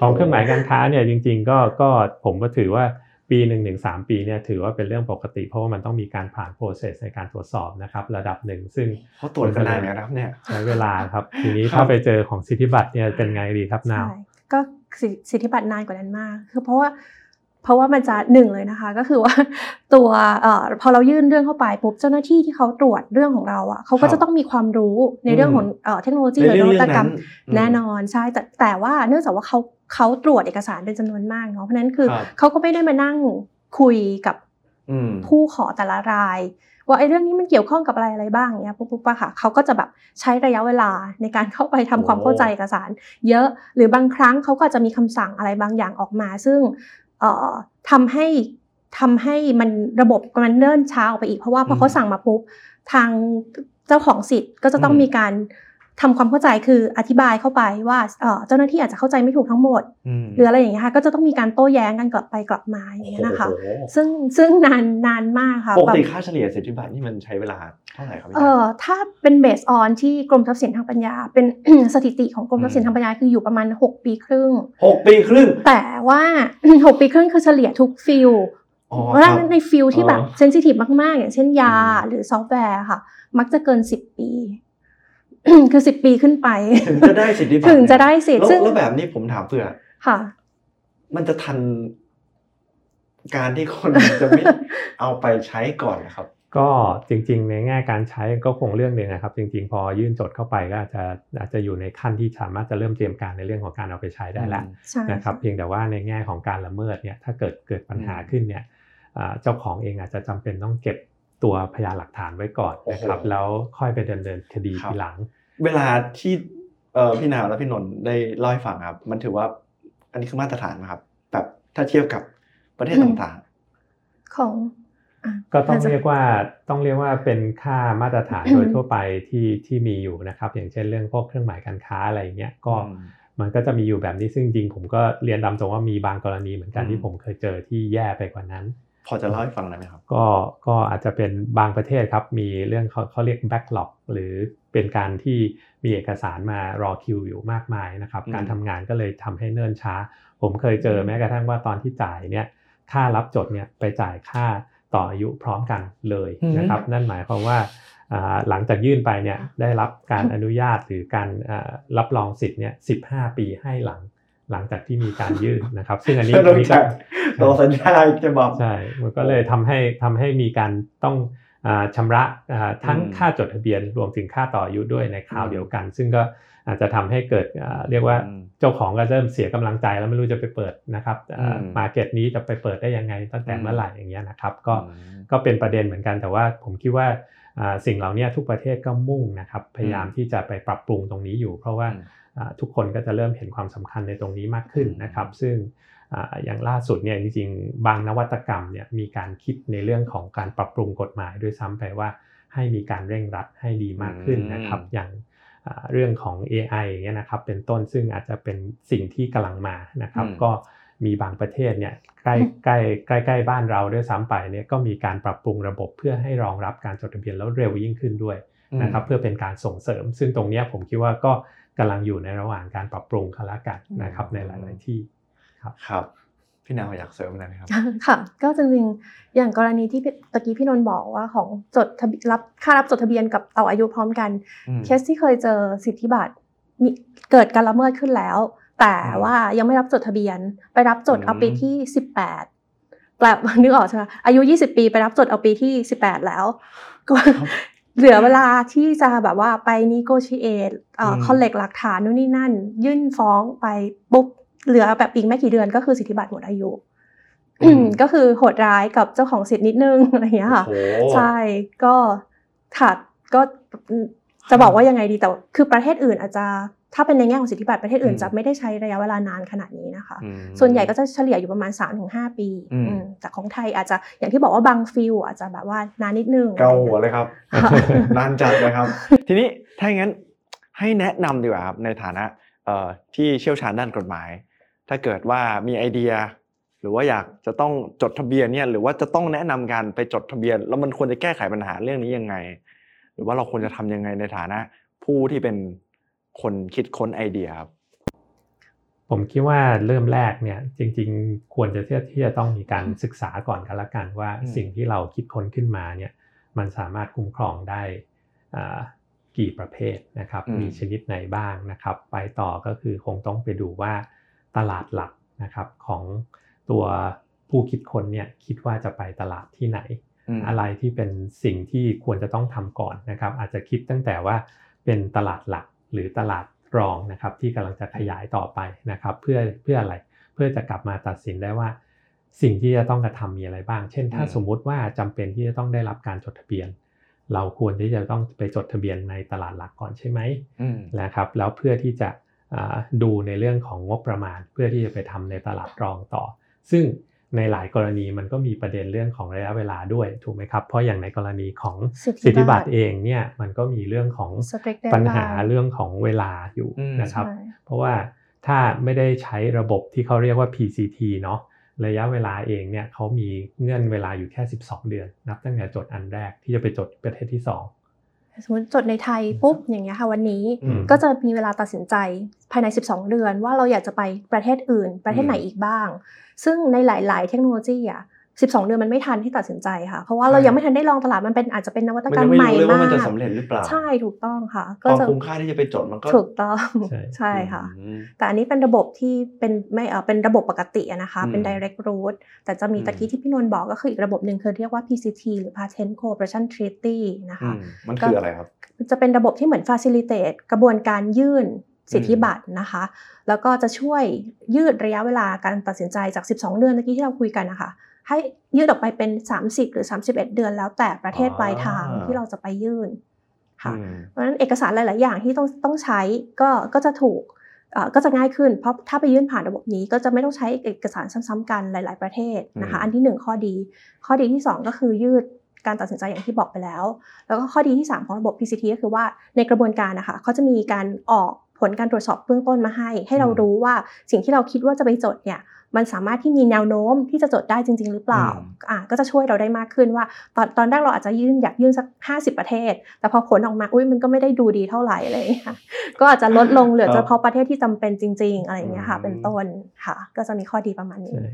ของเครื่องหมายการค้าเนี่ยจริง ๆ ก็ก็ผมก็ถือว่าปีหนึ่งถึงสามปีเนี่ยถือว่าเป็นเรื่องปกติ เพราะว่ามันต้องมีการผ่าน process ในการตรวจสอบนะครับระดับหนึ่งซึ่งเขาตรวจกันนานนะครับเนี่ยใช้เวลาครับทีนี้ครับถ้าไปเจอของสิทธิบัตรเนี่ยเป็นไงดีครับนาวใช่ก็ สิสิทธิบัตรนานกว่านั้นมาก คือเพราะว่าเพราะว่ามันจะหนึ่งเลยนะคะ ก็คือว่าตัวเอ่อพอเรายื่นเรื่องเข้าไปปุ๊บเจ้าหน้าที่ที่เขาตรวจเรื่องของเราอะเขาก็จะต้องมีความรู้ในเรื่องของเอ่อเทคโนโลยีหรือนวัตกรรมแน่นอนใช่แต่แต่ว่าเนื่องจากว่าเขาเขาตรวจเอกสารเป็นจำนวนมากเนาะเพราะฉะนั้นคือครับเขาก็ไม่ได้มานั่งคุยกับอืมผู้ขอแต่ละราย ว่าไอ้เรื่องนี้มันเกี่ยวข้องกับอะไรอะไรบ้างเนี้ยปุ๊บปุ๊บปะค่ะเขาก็จะแบบใช้ระยะเวลาในการเข้าไปทำความเข้าใจเอกสาร เยอะหรือบางครั้งเขาก็อาจจะมีคำสั่งอะไรบางอย่างออกมา ซึ่งเอ่อทำให้ทำให้มันระบบมันเนิ่นช้าออกไปอีกเพราะว่าพอเขาสั่งมาปุ๊บทางเจ้าของสิทธิ์ก็จะต้องมีการ ทำความเข้าใจคืออธิบายเข้าไปว่าเอ่อเจ้าหน้าที่อาจจะเข้าใจไม่ถูกทั้งหมดมหรืออะไรอย่างเงี้ยค่ะก็จะต้องมีการโต้แย้งกันกลับไปกลับมาอย่างเงี้ยนะคะโอ้โหซึ่งซึ่งนานนานมากค่ะปกติแบบค่าเฉลี่ยสิทธิบัตรนี่มันใช้เวลาเท่าไหร่ครับพี่เอ่อถ้าเป็นเบสออนที่กรมทรัพย์สินทางปัญญา เป็นสถิติของกรมทรัพย์สินทางปัญญาคืออยู่ประมาณ 6 ปีครึ่งหกปีครึ่ง แต่ว่า 6 ปีครึ่งคือเฉลี่ยทุกฟิลอ๋อเพราะคฉะรับนั้นครับใน field ที่แบบอ๋อ sensitive มากๆ อย่างเช่นยาอืมหรือซอฟต์แวร์ค่ะ มักจะเกิน 10 ปี คือ10ปีขึ้นไป ถึงจะได้สิทธิบัตรถึงจะได้สิทธิ์แล้วซึ่งแล้วแบบนี้ผมถามเผื่อค่ะ มันจะทันการที่คนจะไม่เอาไปใช้ก่อนนะครับ ก็จริง ๆ ในแง่การใช้ก็คงเรื่องหนึ่งนะครับ จริง ๆ พอยื่นจดเข้าไปก็อาจจะอาจจะอยู่ในขั้นที่สามารถจะเริ่มเตรียมการในเรื่องของการเอาไปใช้ได้แล้วใช่นะครับ เพียงแต่ว่าในแง่ของการละเมิดเนี่ยถ้าเกิดเกิดปัญหาอืมขึ้นเนี่ยอ่าเจ้าของเองอาจจะจำเป็นต้องเก็บ ตัวพยานหลักฐานไว้ก่อนนะครับโอ้โหแล้วค่อยไปดำเนินคดีครับทีหลัง เวลาที่เอ่อพี่นาวและพี่นนท์ได้เล่าให้ฟังครับ มันถือว่าอันนี้คือมาตรฐานนะครับแบบถ้าเทียบกับประเทศอืมต่างของอะก็ต้องาจจะเรียกว่าต้องเรียกว่าเป็นค่ามาตรฐานอืมโดยทั่วไปที่ที่มีอยู่นะครับ อย่างเช่นเรื่องพวกเครื่องหมายการค้าอะไรอย่างเงี้ยๆก็อืมมันก็จะมีอยู่แบบนี้ซึ่งจริงผมก็เรียนตามตรงว่ามีบางกรณีเหมือนกันอืมที่ผมเคยเจอที่แย่ไปกว่านั้น พอจะเล่าให้ฟังได้ไหมครับ ก็ก็อาจจะเป็นบางประเทศครับมีเรื่องเขาเขาเรียก backlog หรือเป็นการที่มีเอกสารมารอคิวอยู่มากมายนะครับอืมการทำงานก็เลยทำให้เนิ่นช้า ผมเคยเจอแม้กระทั่งว่าตอนที่จ่ายเนี่ยค่ารับจดเนี่ยไปจ่ายค่าต่ออายุพร้อมกันเลยนะครับ นั่นหมายความว่าอ่าหลังจากยื่นไปเนี่ยได้รับการอนุญาตหรือการอ่ารับรองสิทธิ์เนี่ย15ปีให้หลัง หลังจากที่มีการยื่นนะครับ ซึ่งอันนี้ต้องอันนี้ก็จ่ายต่อสัญญาจะบอกใช่มันก็เลยทำให้ทำให้มีการต้องอาชำระอ่าทั้งอืมค่าจดทะเบียนรวมถึงค่าต่ออายุด้วยในคราวอืมเดียวกัน ซึ่งก็อาจจะทำให้เกิดอ่าเรียกว่าอืมเจ้าของก็เริ่มเสียกำลังใจแล้วไม่รู้จะไปเปิดนะครับอืมมาเก็ตนี้จะไปเปิดได้ยังไงตั้งแต่อืมเมื่อไหร่อย่างเงี้ยนะครับ ก็อืมก็เป็นประเด็นเหมือนกันแต่ว่าผมคิดว่าอ่าสิ่งเหล่านี้ทุกประเทศก็มุ่งนะครับพยายามที่จะไปปรับปรุงตรงนี้อยู่ เพราะว่าอืมอ่า ทุกคนก็จะเริ่มเห็นความสำคัญในตรงนี้มากขึ้นนะครับ ซึ่งอ่าอย่างล่าสุดเนี่ยจริงๆ บางนวัตกรรมเนี่ยมีการคิดในเรื่องของการปรับปรุงกฎหมายด้วยซ้ำไปว่าให้มีการเร่งรัดให้ดีมากขึ้นนะครับอืมอย่างอ่าเรื่องของ AI อย่างเงี้ยนะครับเป็นต้นซึ่งอาจจะเป็นสิ่งที่กำลังมานะครับอืมก็มีบางประเทศเนี่ยใกล้ใกล้ใกล้ใกล้บ้านเราด้วยซ้ำไปเนี่ยก็มีการปรับปรุงระบบเพื่อให้รองรับการจดทะเบียนแล้วเร็วยิ่งขึ้นด้วยนะครับ เพื่อเป็นการส่งเสริม ซึ่งตรงเนี้ยผมคิดว่าก็ กำลังอยู่ในระหว่างการปรับปรุงกันละกันนะครับในหลาย ๆ ที่ครับพี่นาวอยากเสริมอะไรไหมครับค่ะ ก็จริงๆ อย่างกรณีที่พี่ตะกี้พี่นนท์บอกว่าของจดทะเบียนรับค่ารับจดทะเบียนกับต่ออายุพร้อมกันอืมเคสที่เคยเจอสิทธิบัตรมีเกิดการละเมิดขึ้นแล้ว แต่อืมว่ายังไม่รับจดทะเบียน ไปรับจดอืมเอาปีที่ 18แปลนึกออกใช่ไหมอายุ 20 ปีไปรับจดเอาปีที่ 18 แล้ว ก็ เหลือเวลาที่จะแบบว่าไป negotiate เอ่ออืม collect หลักฐานนู่นนี่นั่น ยื่นฟ้องไปปุ๊บเหลือแบบอีกไม่กี่เดือนก็คือสิทธิบัตรหมดอายุอืมก็คือโหดร้ายกับเจ้าของสิทธิ์นิดนึงอะไรอย่างเงี้ยค่ะโอ้โหใช่ก็ค่ะก็จะบอกว่ายังไงดีแต่ คือประเทศอื่นอาจจะ ถ้าเป็นในแง่ของสิทธิบัตรประเทศอื่นอืมจะไม่ได้ใช้ระยะเวลานานขนาดนี้นะคะอืมส่วนใหญ่ก็จะเฉลี่ยอยู่ประมาณ 3-5 ปีอืมอืมแต่ของไทยอาจจะอย่างที่บอกว่าบางฟิลอาจจะแบบว่านานนิดนึงเกาหัวเลยครับค่ะนานจัดเลยครับ ทีนี้ถ้าอย่างนั้นให้แนะนำดีกว่าครับในฐานะเอ่อที่เชี่ยวชาญด้านกฎหมาย ถ้าเกิดว่ามีไอเดีย หรือว่าอยากจะต้องจดทะเบียนเนี่ยหรือว่าจะต้องแนะนำการไปจดทะเบียน แล้วมันควรจะแก้ไขปัญหาเรื่องนี้ยังไง หรือว่าเราควรจะทำยังไงในฐานะผู้ที่เป็น คนคิดค้นไอเดียครับผมคิดว่าเริ่มแรกเนี่ยจริงๆ ควรจะที่ที่จะต้องมีการศึกษาก่อนกันละกันว่าอืมสิ่งที่เราคิดค้นขึ้นมาเนี่ยมันสามารถคุ้มครองได้อ่ากี่ประเภทนะครับอืมมีชนิดไหนบ้างนะครับ ไปต่อก็คือคงต้องไปดูว่าตลาดหลักนะครับของตัวผู้คิดค้นเนี่ยคิดว่าจะไปตลาดที่ไหนอืมอะไรที่เป็นสิ่งที่ควรจะต้องทำก่อนนะครับ อาจจะคิดตั้งแต่ว่าเป็นตลาดหลัก หรือตลาดรองนะครับที่กำลังจะขยายต่อไปนะครับเพื่อเพื่ออะไรเพื่อจะกลับมาตัดสินได้ว่า สิ่งที่จะต้องกระทำมีอะไรบ้าง เช่น ถ้าอืมสมมุติว่าจำเป็นที่จะต้องได้รับการจดทะเบียน เราควรที่จะต้องไปจดทะเบียนในตลาดหลักก่อนใช่ไหมอืมนะครับแล้วเพื่อที่จะอ่าดูในเรื่องของงบประมาณ เพื่อที่จะไปทำในตลาดรองต่อ ซึ่ง ในหลายกรณีมันก็มีประเด็นเรื่องของระยะเวลาด้วยถูกไหมครับ เพราะอย่างในกรณีของสิทธิสิทธิบัตรบัตรเองเนี่ยมันก็มีเรื่องของ Strict ปัญหา deadline เรื่องของเวลาอยู่อืมนะครับใช่เพราะว่าถ้าไม่ได้ใช้ระบบที่เขาเรียกว่า PCT เนาะระยะเวลาเองเนี่ยเขามีเงื่อนเวลาอยู่แค่ 12 เดือน นับตั้งแต่จดอันแรกที่จะไปจดประเทศที่ 2 สมมติจดในไทยปุ๊บอย่างเงี้ยค่ะวันนี้อืมก็จะมีเวลาตัดสินใจภายใน 12 เดือน ว่าเราอยากจะไปประเทศอื่น ประเทศไหนอืมอีกบ้าง ซึ่งในหลาย ๆ เทคโนโลยีอะ 12 เดือนมันไม่ทันที่ตัดสินใจค่ะ เพราะว่าเราใช่ยังไม่ทันได้ลองตลาดมันเป็นอาจจะเป็นนวัตมันกรรยัมงไม่ใหม่รู้เลยว่ามันมาจะกสำเร็จหรือเปล่าใช่ถูกต้องค่ะคก็วามจะคุ้มค่าที่จะไปจดมันก็ถูกต้องใช่ใช่ค่ะอืมแต่อันนี้เป็นระบบที่เป็นไม่เออเป็นระบบปกติอะนะคะอืมเป็น direct route แต่จะมีอืมตะกี้ที่พี่นนท์บอกก็คืออีกระบบหนึ่งคือเรียกว่า PCT หรือ Patent Cooperation Treaty นะอืคะมมันคืออะไรครับ จะเป็นระบบที่เหมือน facilitate กระบวนการยื่นสิทธิบัตรนะคะ แล้วก็จะช่วยยืดระยะเวลาการตัดสินใจจาก 12 เดือนเมื่อกี้ที่เราคุยกันนะคะ ให้ยืดออกไปเป็น 30 หรือ 31 เดือนแล้วแต่ประเทศอ๋อปลายทางที่เราจะไปยื่นค่ะอืมเพราะฉะนั้นเอกสารหลาย ๆ อย่างที่ต้องต้องใช้ก็ก็จะถูกเอ่อก็จะง่ายขึ้น เพราะถ้าไปยื่นผ่านระบบนี้ก็จะไม่ต้องใช้เอกสารซ้ำๆกันหลาย ๆ ประเทศนะคะอืมอันที่หนึ่งข้อดี ข้อดีที่สองก็คือยืดการตัดสินใจอย่างที่บอกไปแล้ว แล้วก็ข้อดีที่ 3 ของระบบ PCT ก็คือว่าในกระบวนการนะคะเขาจะมีการออกผลการตรวจสอบเบื้องต้นมาให้ ให้เราอืมรู้ว่าสิ่งที่เราคิดว่าจะไปจดเนี่ย มันสามารถที่มีแนวโน้มที่จะจดได้จริง ๆ หรือเปล่าอืมอ่าก็จะช่วยเราได้มากขึ้นว่า ตอนตอนแรกเราอาจจะยื่นอยากยื่นสัก 50 ประเทศ แต่พอผลออกมาอุ้ยมันก็ไม่ได้ดูดีเท่าไหร่อะไรอย่างเงี้ยก็อาจจะลดลงเหลือครัเฉบพาะประเทศที่จำเป็นจริง ๆ อะไรอย่างเงี้ยค่ะอืมเป็นต้นค่ะ ก็จะมีข้อดีประมาณนี้ใช่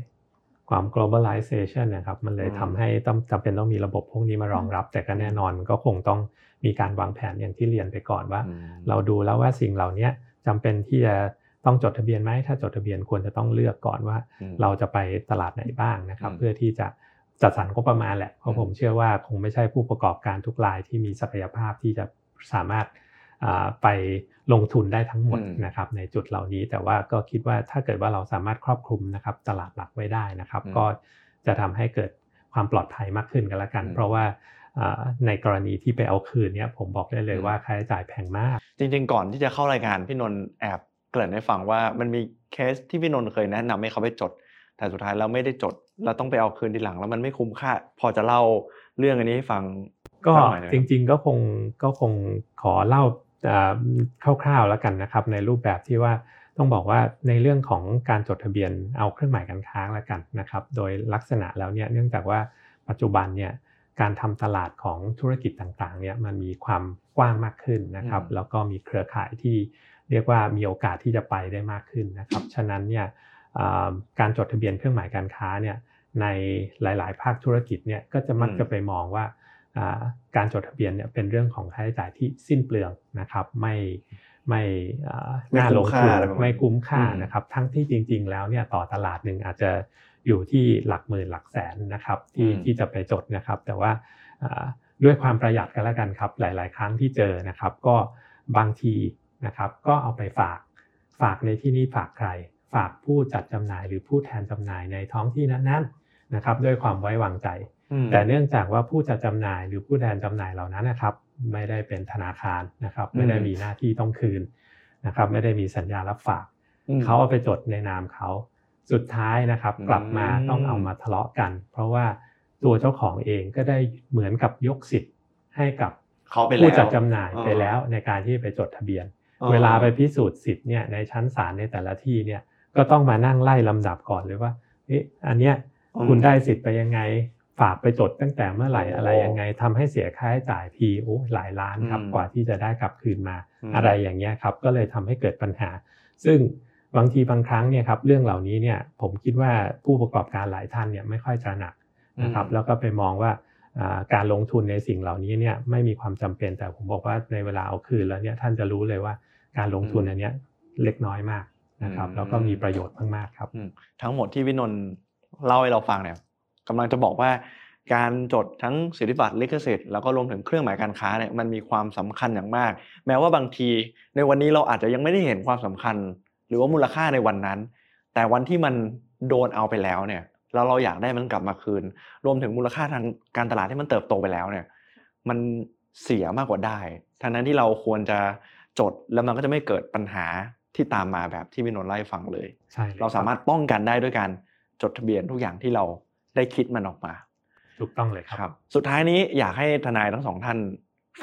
ความ globalization นะครับมันเลยอืมทำให้ต้องจำเป็นต้องมีระบบพวกนี้มารองรับ แต่ก็แน่นอนมันก็คงต้องมีการวางแผนอย่างที่เรียนไปก่อนว่าอืมเราดูแล้วว่าสิ่งเหล่านี้จำเป็นที่จะ ต้องจดทะเบียนไหมถ้าจดทะเบียนควรจะต้องเลือกก่อนว่าอืมเราจะไปตลาดไหนบ้างนะครับอืมเพื่อที่จะจัดสรรงบประมาณแหละเพราะผมเชื่อว่าคงไม่ใช่ผู้ประกอบการทุกรายที่มีศักยภาพที่จะสามารถอ่าไปลงทุนได้ทั้งหมดอืมนะครับในจุดเหล่านี้ แต่ว่าก็คิดว่าถ้าเกิดว่าเราสามารถครอบคลุมนะครับตลาดหลักไว้ได้นะครับอืมก็จะทำให้เกิดความปลอดภัยมากขึ้นกันละกันอืมเพราะว่าอ่าในกรณีที่ไปเอาคืนเนี่ยผมบอกได้เลยอืมว่าค่าใช้จ่ายแพงมาก จริง ๆ ก่อนที่จะเข้ารายการพี่นนท์แอบ เกริ่นให้ฟังว่ามันมีเคสที่พี่นนท์เคยแนะนำให้เขาไปจด แต่สุดท้ายเราไม่ได้จด เราต้องไปเอาคืนทีหลัง แล้วมันไม่คุ้มค่า พอจะเล่าเรื่องอันนี้ให้ฟังก็ฟังหน่อยได้ไหมจริง ๆ ก็คงก็คงขอเล่าอ่าคร่าวๆแล้วกันนะครับ ในรูปแบบที่ว่าต้องบอกว่าในเรื่องของการจดทะเบียนเอาเครื่องหมายการค้าแล้วกันนะครับ โดยลักษณะแล้วเนี่ยเนื่องจากว่าปัจจุบันเนี่ยการทำตลาดของธุรกิจต่างๆเนี่ยมันมีความกว้างมากขึ้นนะครับอืมแล้วก็มีเครือข่ายที่ เรียกว่ามีโอกาสที่จะไปได้มากขึ้นนะครับ ฉะนั้นเนี่ยอ่าการจดทะเบียนเครื่องหมายการค้าเนี่ยในหลาย ๆ ภาคธุรกิจเนี่ยก็จะมักจะไปมองว่าอ่าการจดทะเบียนเนี่ยเป็นเรื่องของค่าใช้จ่ายที่สิ้นเปลืองนะครับ ไม่ไม่อ่าไม่น่าลงคุ้มค่าทุนอะไรประมาณไม่คุ้มค่าอืมนะครับ ทั้งที่จริง ๆ แล้วเนี่ยต่อตลาดหนึ่งอาจจะอยู่ที่หลักหมื่นหลักแสนนะครับที่ที่จะไปจดนะครับ แต่ว่าอ่าด้วยความประหยัดกันแล้วกันครับ หลาย ๆ ครั้งที่เจอนะครับ ก็บางที นะครับ ก็เอาไปฝาก ฝากในที่นี้ฝากใคร ฝากผู้จัดจำหน่ายหรือผู้แทนจำหน่ายในท้องที่นั้นๆนะครับ ด้วยความไว้วางใจอืมแต่เนื่องจากว่าผู้จัดจำหน่ายหรือผู้แทนจำหน่ายเหล่านั้นนะครับ ไม่ได้เป็นธนาคารนะครับ ไม่ได้มีหน้าที่ต้องคืนนะครับ ไม่ได้มีสัญญารับฝากอืมเขาเอาไปจดในนามเขาสุดท้ายนะครับอืมกลับมาต้องเอามาทะเลาะกัน เพราะว่าตัวเจ้าของเองก็ได้เหมือนกับยกสิทธิ์ให้กับเขาไปแล้วผู้จัดจำหน่ายอ๋อไปแล้วในการที่ไปจดทะเบียนอ๋อ เวลาไปพิสูจน์สิทธิ์เนี่ยในชั้นศาลในแต่ละที่เนี่ยก็ต้องมานั่งไล่ลำดับก่อนเลยว่าเอ๊ะอันเนี้ยอืมคุณได้สิทธิ์ไปยังไงฝากไปจดตั้งแต่เมื่อไหร่โอ้อะไรยังไงทำให้เสียค่าใช้จ่ายทีโอ้หลายล้านครับอืมกว่าที่จะได้กลับคืนมาอืมอะไรอย่างเงี้ยครับก็เลยทำให้เกิดปัญหา ซึ่งบางทีบางครั้งเนี่ยครับเรื่องเหล่านี้เนี่ยผมคิดว่าผู้ประกอบการหลายท่านเนี่ยไม่ค่อยจะหนักนะครับแล้วก็ไปมองว่าการลงทุนในสิ่งเหล่านี้เนี่ยไม่มีความจำเป็นแต่ผมบอกว่าในเวลาเอาคืนแล้วเนี่ยท่านจะรู้เลยว่า การลงทุนอันนี้เล็กน้อยมากนะครับแล้วก็มีประโยชน์มากๆครับ ทั้งหมดที่วินนเล่าให้เราฟังเนี่ยกำลังจะบอกว่าการจดทั้งสิทธิบัตรลิขสิทธิ์แล้วก็รวมถึงเครื่องหมายการค้าเนี่ยมันมีความสำคัญอย่างมาก แม้ว่าบางทีในวันนี้เราอาจจะยังไม่ได้เห็นความสำคัญ หรือว่ามูลค่าในวันนั้น แต่วันที่มันโดนเอาไปแล้วเนี่ยแล้วเราอยากได้มันกลับมาคืน รวมถึงมูลค่าทางการตลาดที่มันเติบโตไปแล้วเนี่ย มันเสียมากกว่าได้ทั้งนั้นที่เราควรจะ จดแล้วมันก็จะไม่เกิดปัญหาที่ตามมาแบบที่พี่นนท์ไล่ฟังเลยใช่เราสามารถป้องกันได้ด้วยการจดทะเบียนทุกอย่างที่เราได้คิดมันออกมา ถูกต้องเลยครับ สุดท้ายนี้อยากให้ทนายทั้งสองท่าน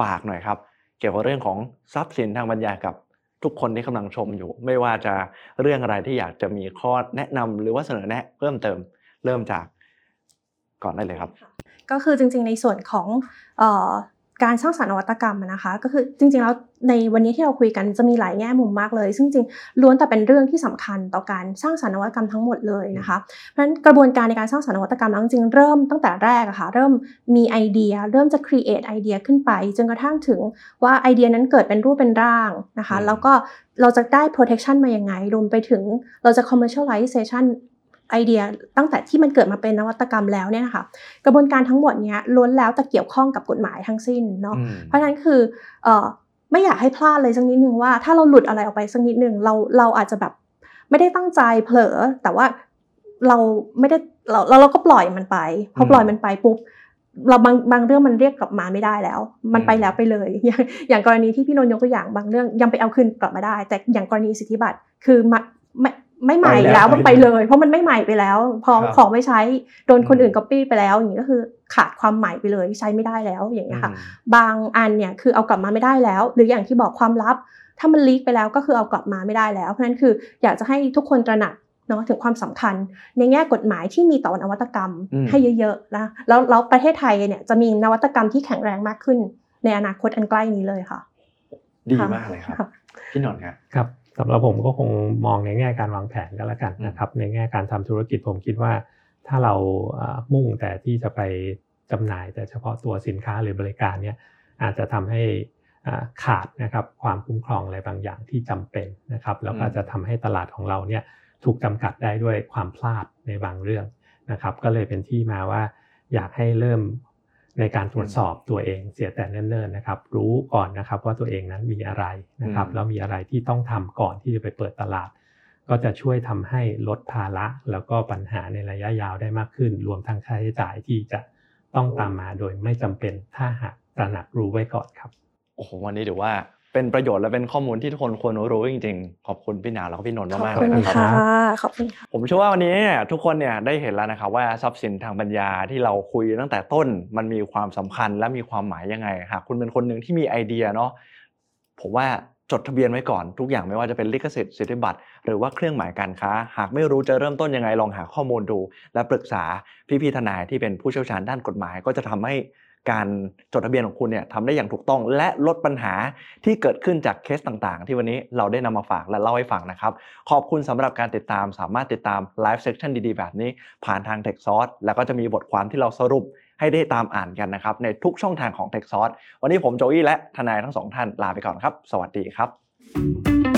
ฝากหน่อยครับ เกี่ยวกับเรื่องของทรัพย์สินทางปัญญากับทุกคนที่กำลังชมอยู่ ไม่ว่าจะเรื่องอะไรที่อยากจะมีข้อแนะนำหรือว่าเสนอแนะเพิ่มเติมเริ่มจากก่อนได้เลยครับ ก็คือจริงๆในส่วนของ การสร้างสรรค์นวัตกรรมนะคะ ก็คือจริงๆแล้วในวันนี้ที่เราคุยกันจะมีหลายแง่มุมมากเลย ซึ่งจริงล้วนแต่เป็นเรื่องที่สำคัญต่อการสร้างสรรค์นวัตกรรมทั้งหมดเลยนะคะเพราะฉะนั้นกระบวนการในการสร้างสรรค์นวัตกรรมแล้วจริงๆเริ่มตั้งแต่แรกอะคะ่ะเริ่มมีไอเดีย เริ่มจะ create ไอเดียขึ้นไป จนกระทั่งถึงว่าไอเดียนั้นเกิดเป็นรูปเป็นร่างนะคะ แล้วก็เราจะได้ protection มาอย่างไงรวมไปถึงเราจะ commercialization ไอเดียตั้งแต่ที่มันเกิดมาเป็นนวัตกรรมแล้วเนี่ยนะคะกระบวนการทั้งหมดเนี้ยล้วนแล้วแต่เกี่ยวข้องกับกฎหมายทั้งสิ้นเนาะเพราะฉะนั้นคือเออไม่อยากให้พลาดเลยสักนิดนึงว่าถ้าเราหลุดอะไรออกไปสักนิดนึงเราเราอาจจะแบบไม่ได้ตั้งใจเผลอ แต่ว่าเราไม่ได้เราเราก็ปล่อยมันไปพอปล่อยมันไปปุ๊บเราบางบางเรื่องมันเรียกกลับมาไม่ได้แล้ว มันไปแล้วไปเลย อย่างอย่างกรณีที่พี่นนท์ยกตัวอย่างบางเรื่องยังไปเอาคืนกลับมาได้ แต่อย่างกรณีสิทธิบัตรคือไม่ ไม่ใหม่แล้วมันไปเลย เพราะมันไม่ใหม่ไปแล้ว พอของไม่ใช้โดนคนอื่นก๊อปปี้ไปแล้วอย่างนี้ก็คือขาดความใหม่ไปเลยใช้ไม่ได้แล้วอย่างนี้ค่ะ บางอันเนี่ยคือเอากลับมาไม่ได้แล้ว หรืออย่างที่บอกความลับ ถ้ามันลีกไปแล้วก็คือเอากลับมาไม่ได้แล้ว เพราะฉะนั้นคืออยากจะให้ทุกคนตระหนักเนาะถึงความสำคัญในแง่กฎหมายที่มีต่อนวัตกรรมให้เยอะๆนะแล้วแล้วประเทศไทยเนี่ยจะมีนวัตกรรมที่แข็งแรงมากขึ้น ในอนาคตอันใกล้นี้เลยค่ะ ดีมากเลยครับพี่นนท์ครับครับ สำหรับผมก็คงมองในแง่การวางแผนก็แล้วกันนะครับ ในแง่การทำธุรกิจผมคิดว่า ถ้าเรามุ่งแต่ที่จะไปจำหน่าย แต่เฉพาะตัวสินค้าหรือบริการเนี่ยอาจจะทำให้ขาดนะครับความคุ้มครองอะไรบางอย่างที่จำเป็นนะครับแล้วก็จะทำให้ตลาดของเราเนี่ยถูกจำกัดได้ด้วยความพลาดในบางเรื่องนะครับ ก็เลยเป็นที่มาว่าอยากให้เริ่ม ในการตรวจสอบตัวเองเสียแต่เนิ่นๆนะครับ รู้ก่อนนะครับว่าตัวเองนั้นมีอะไรนะครับแล้วมีอะไรที่ต้องทำก่อนที่จะไปเปิดตลาด ก็จะช่วยทำให้ลดภาระแล้วก็ปัญหาในระยะยาวได้มากขึ้น รวมทั้งค่าใช้จ่ายที่จะต้องตามมาโดยไม่จำเป็นถ้าหากตระหนักรู้ไว้ก่อนครับโอ้โหวันนี้ถือว่า เป็นประโยชน์และเป็นข้อมูลที่ทุกคนควรรู้จริงๆ ขอบคุณพี่นาแล้วก็พี่นนท์มากๆเลยนะครับขอบคุณค่ะผมเชื่อว่าวันนี้เนี่ยทุกคนเนี่ยได้เห็นแล้วนะครับว่าทรัพย์สินทางปัญญาที่เราคุยตั้งแต่ต้นมันมีความสำคัญและมีความหมายยังไงหากคุณเป็นคนหนึ่งที่มีไอเดียเนาะผมว่าจดทะเบียนไว้ก่อนทุกอย่างไม่ว่าจะเป็นลิขสิทธิ์สิทธิบัตรหรือว่าเครื่องหมายการค้า หากไม่รู้จะเริ่มต้นยังไงลองหาข้อมูลดู และปรึกษาพี่ๆทนายที่เป็นผู้เชี่ยวชาญด้านกฎหมายก็จะทำให้ การจดทะเบียนของคุณเนี่ยทำได้อย่างถูกต้อง และลดปัญหาที่เกิดขึ้นจากเคสต่างๆ ที่วันนี้เราได้นำมาฝากและเล่าให้ฟังนะครับ ขอบคุณสำหรับการติดตามสามารถติดตามไลฟ์เซสชันดีๆ แบบนี้ ผ่านทาง t e c h s o u r c e แล้วก็จะมีบทความที่เราสรุปให้ได้ตามอ่านกันนะครับ ในทุกช่องทางของ t e c h s o u r c e วันนี้ผมโจอี้และทนายทั้งสองท่านลาไปก่อนครับ สวัสดีครับ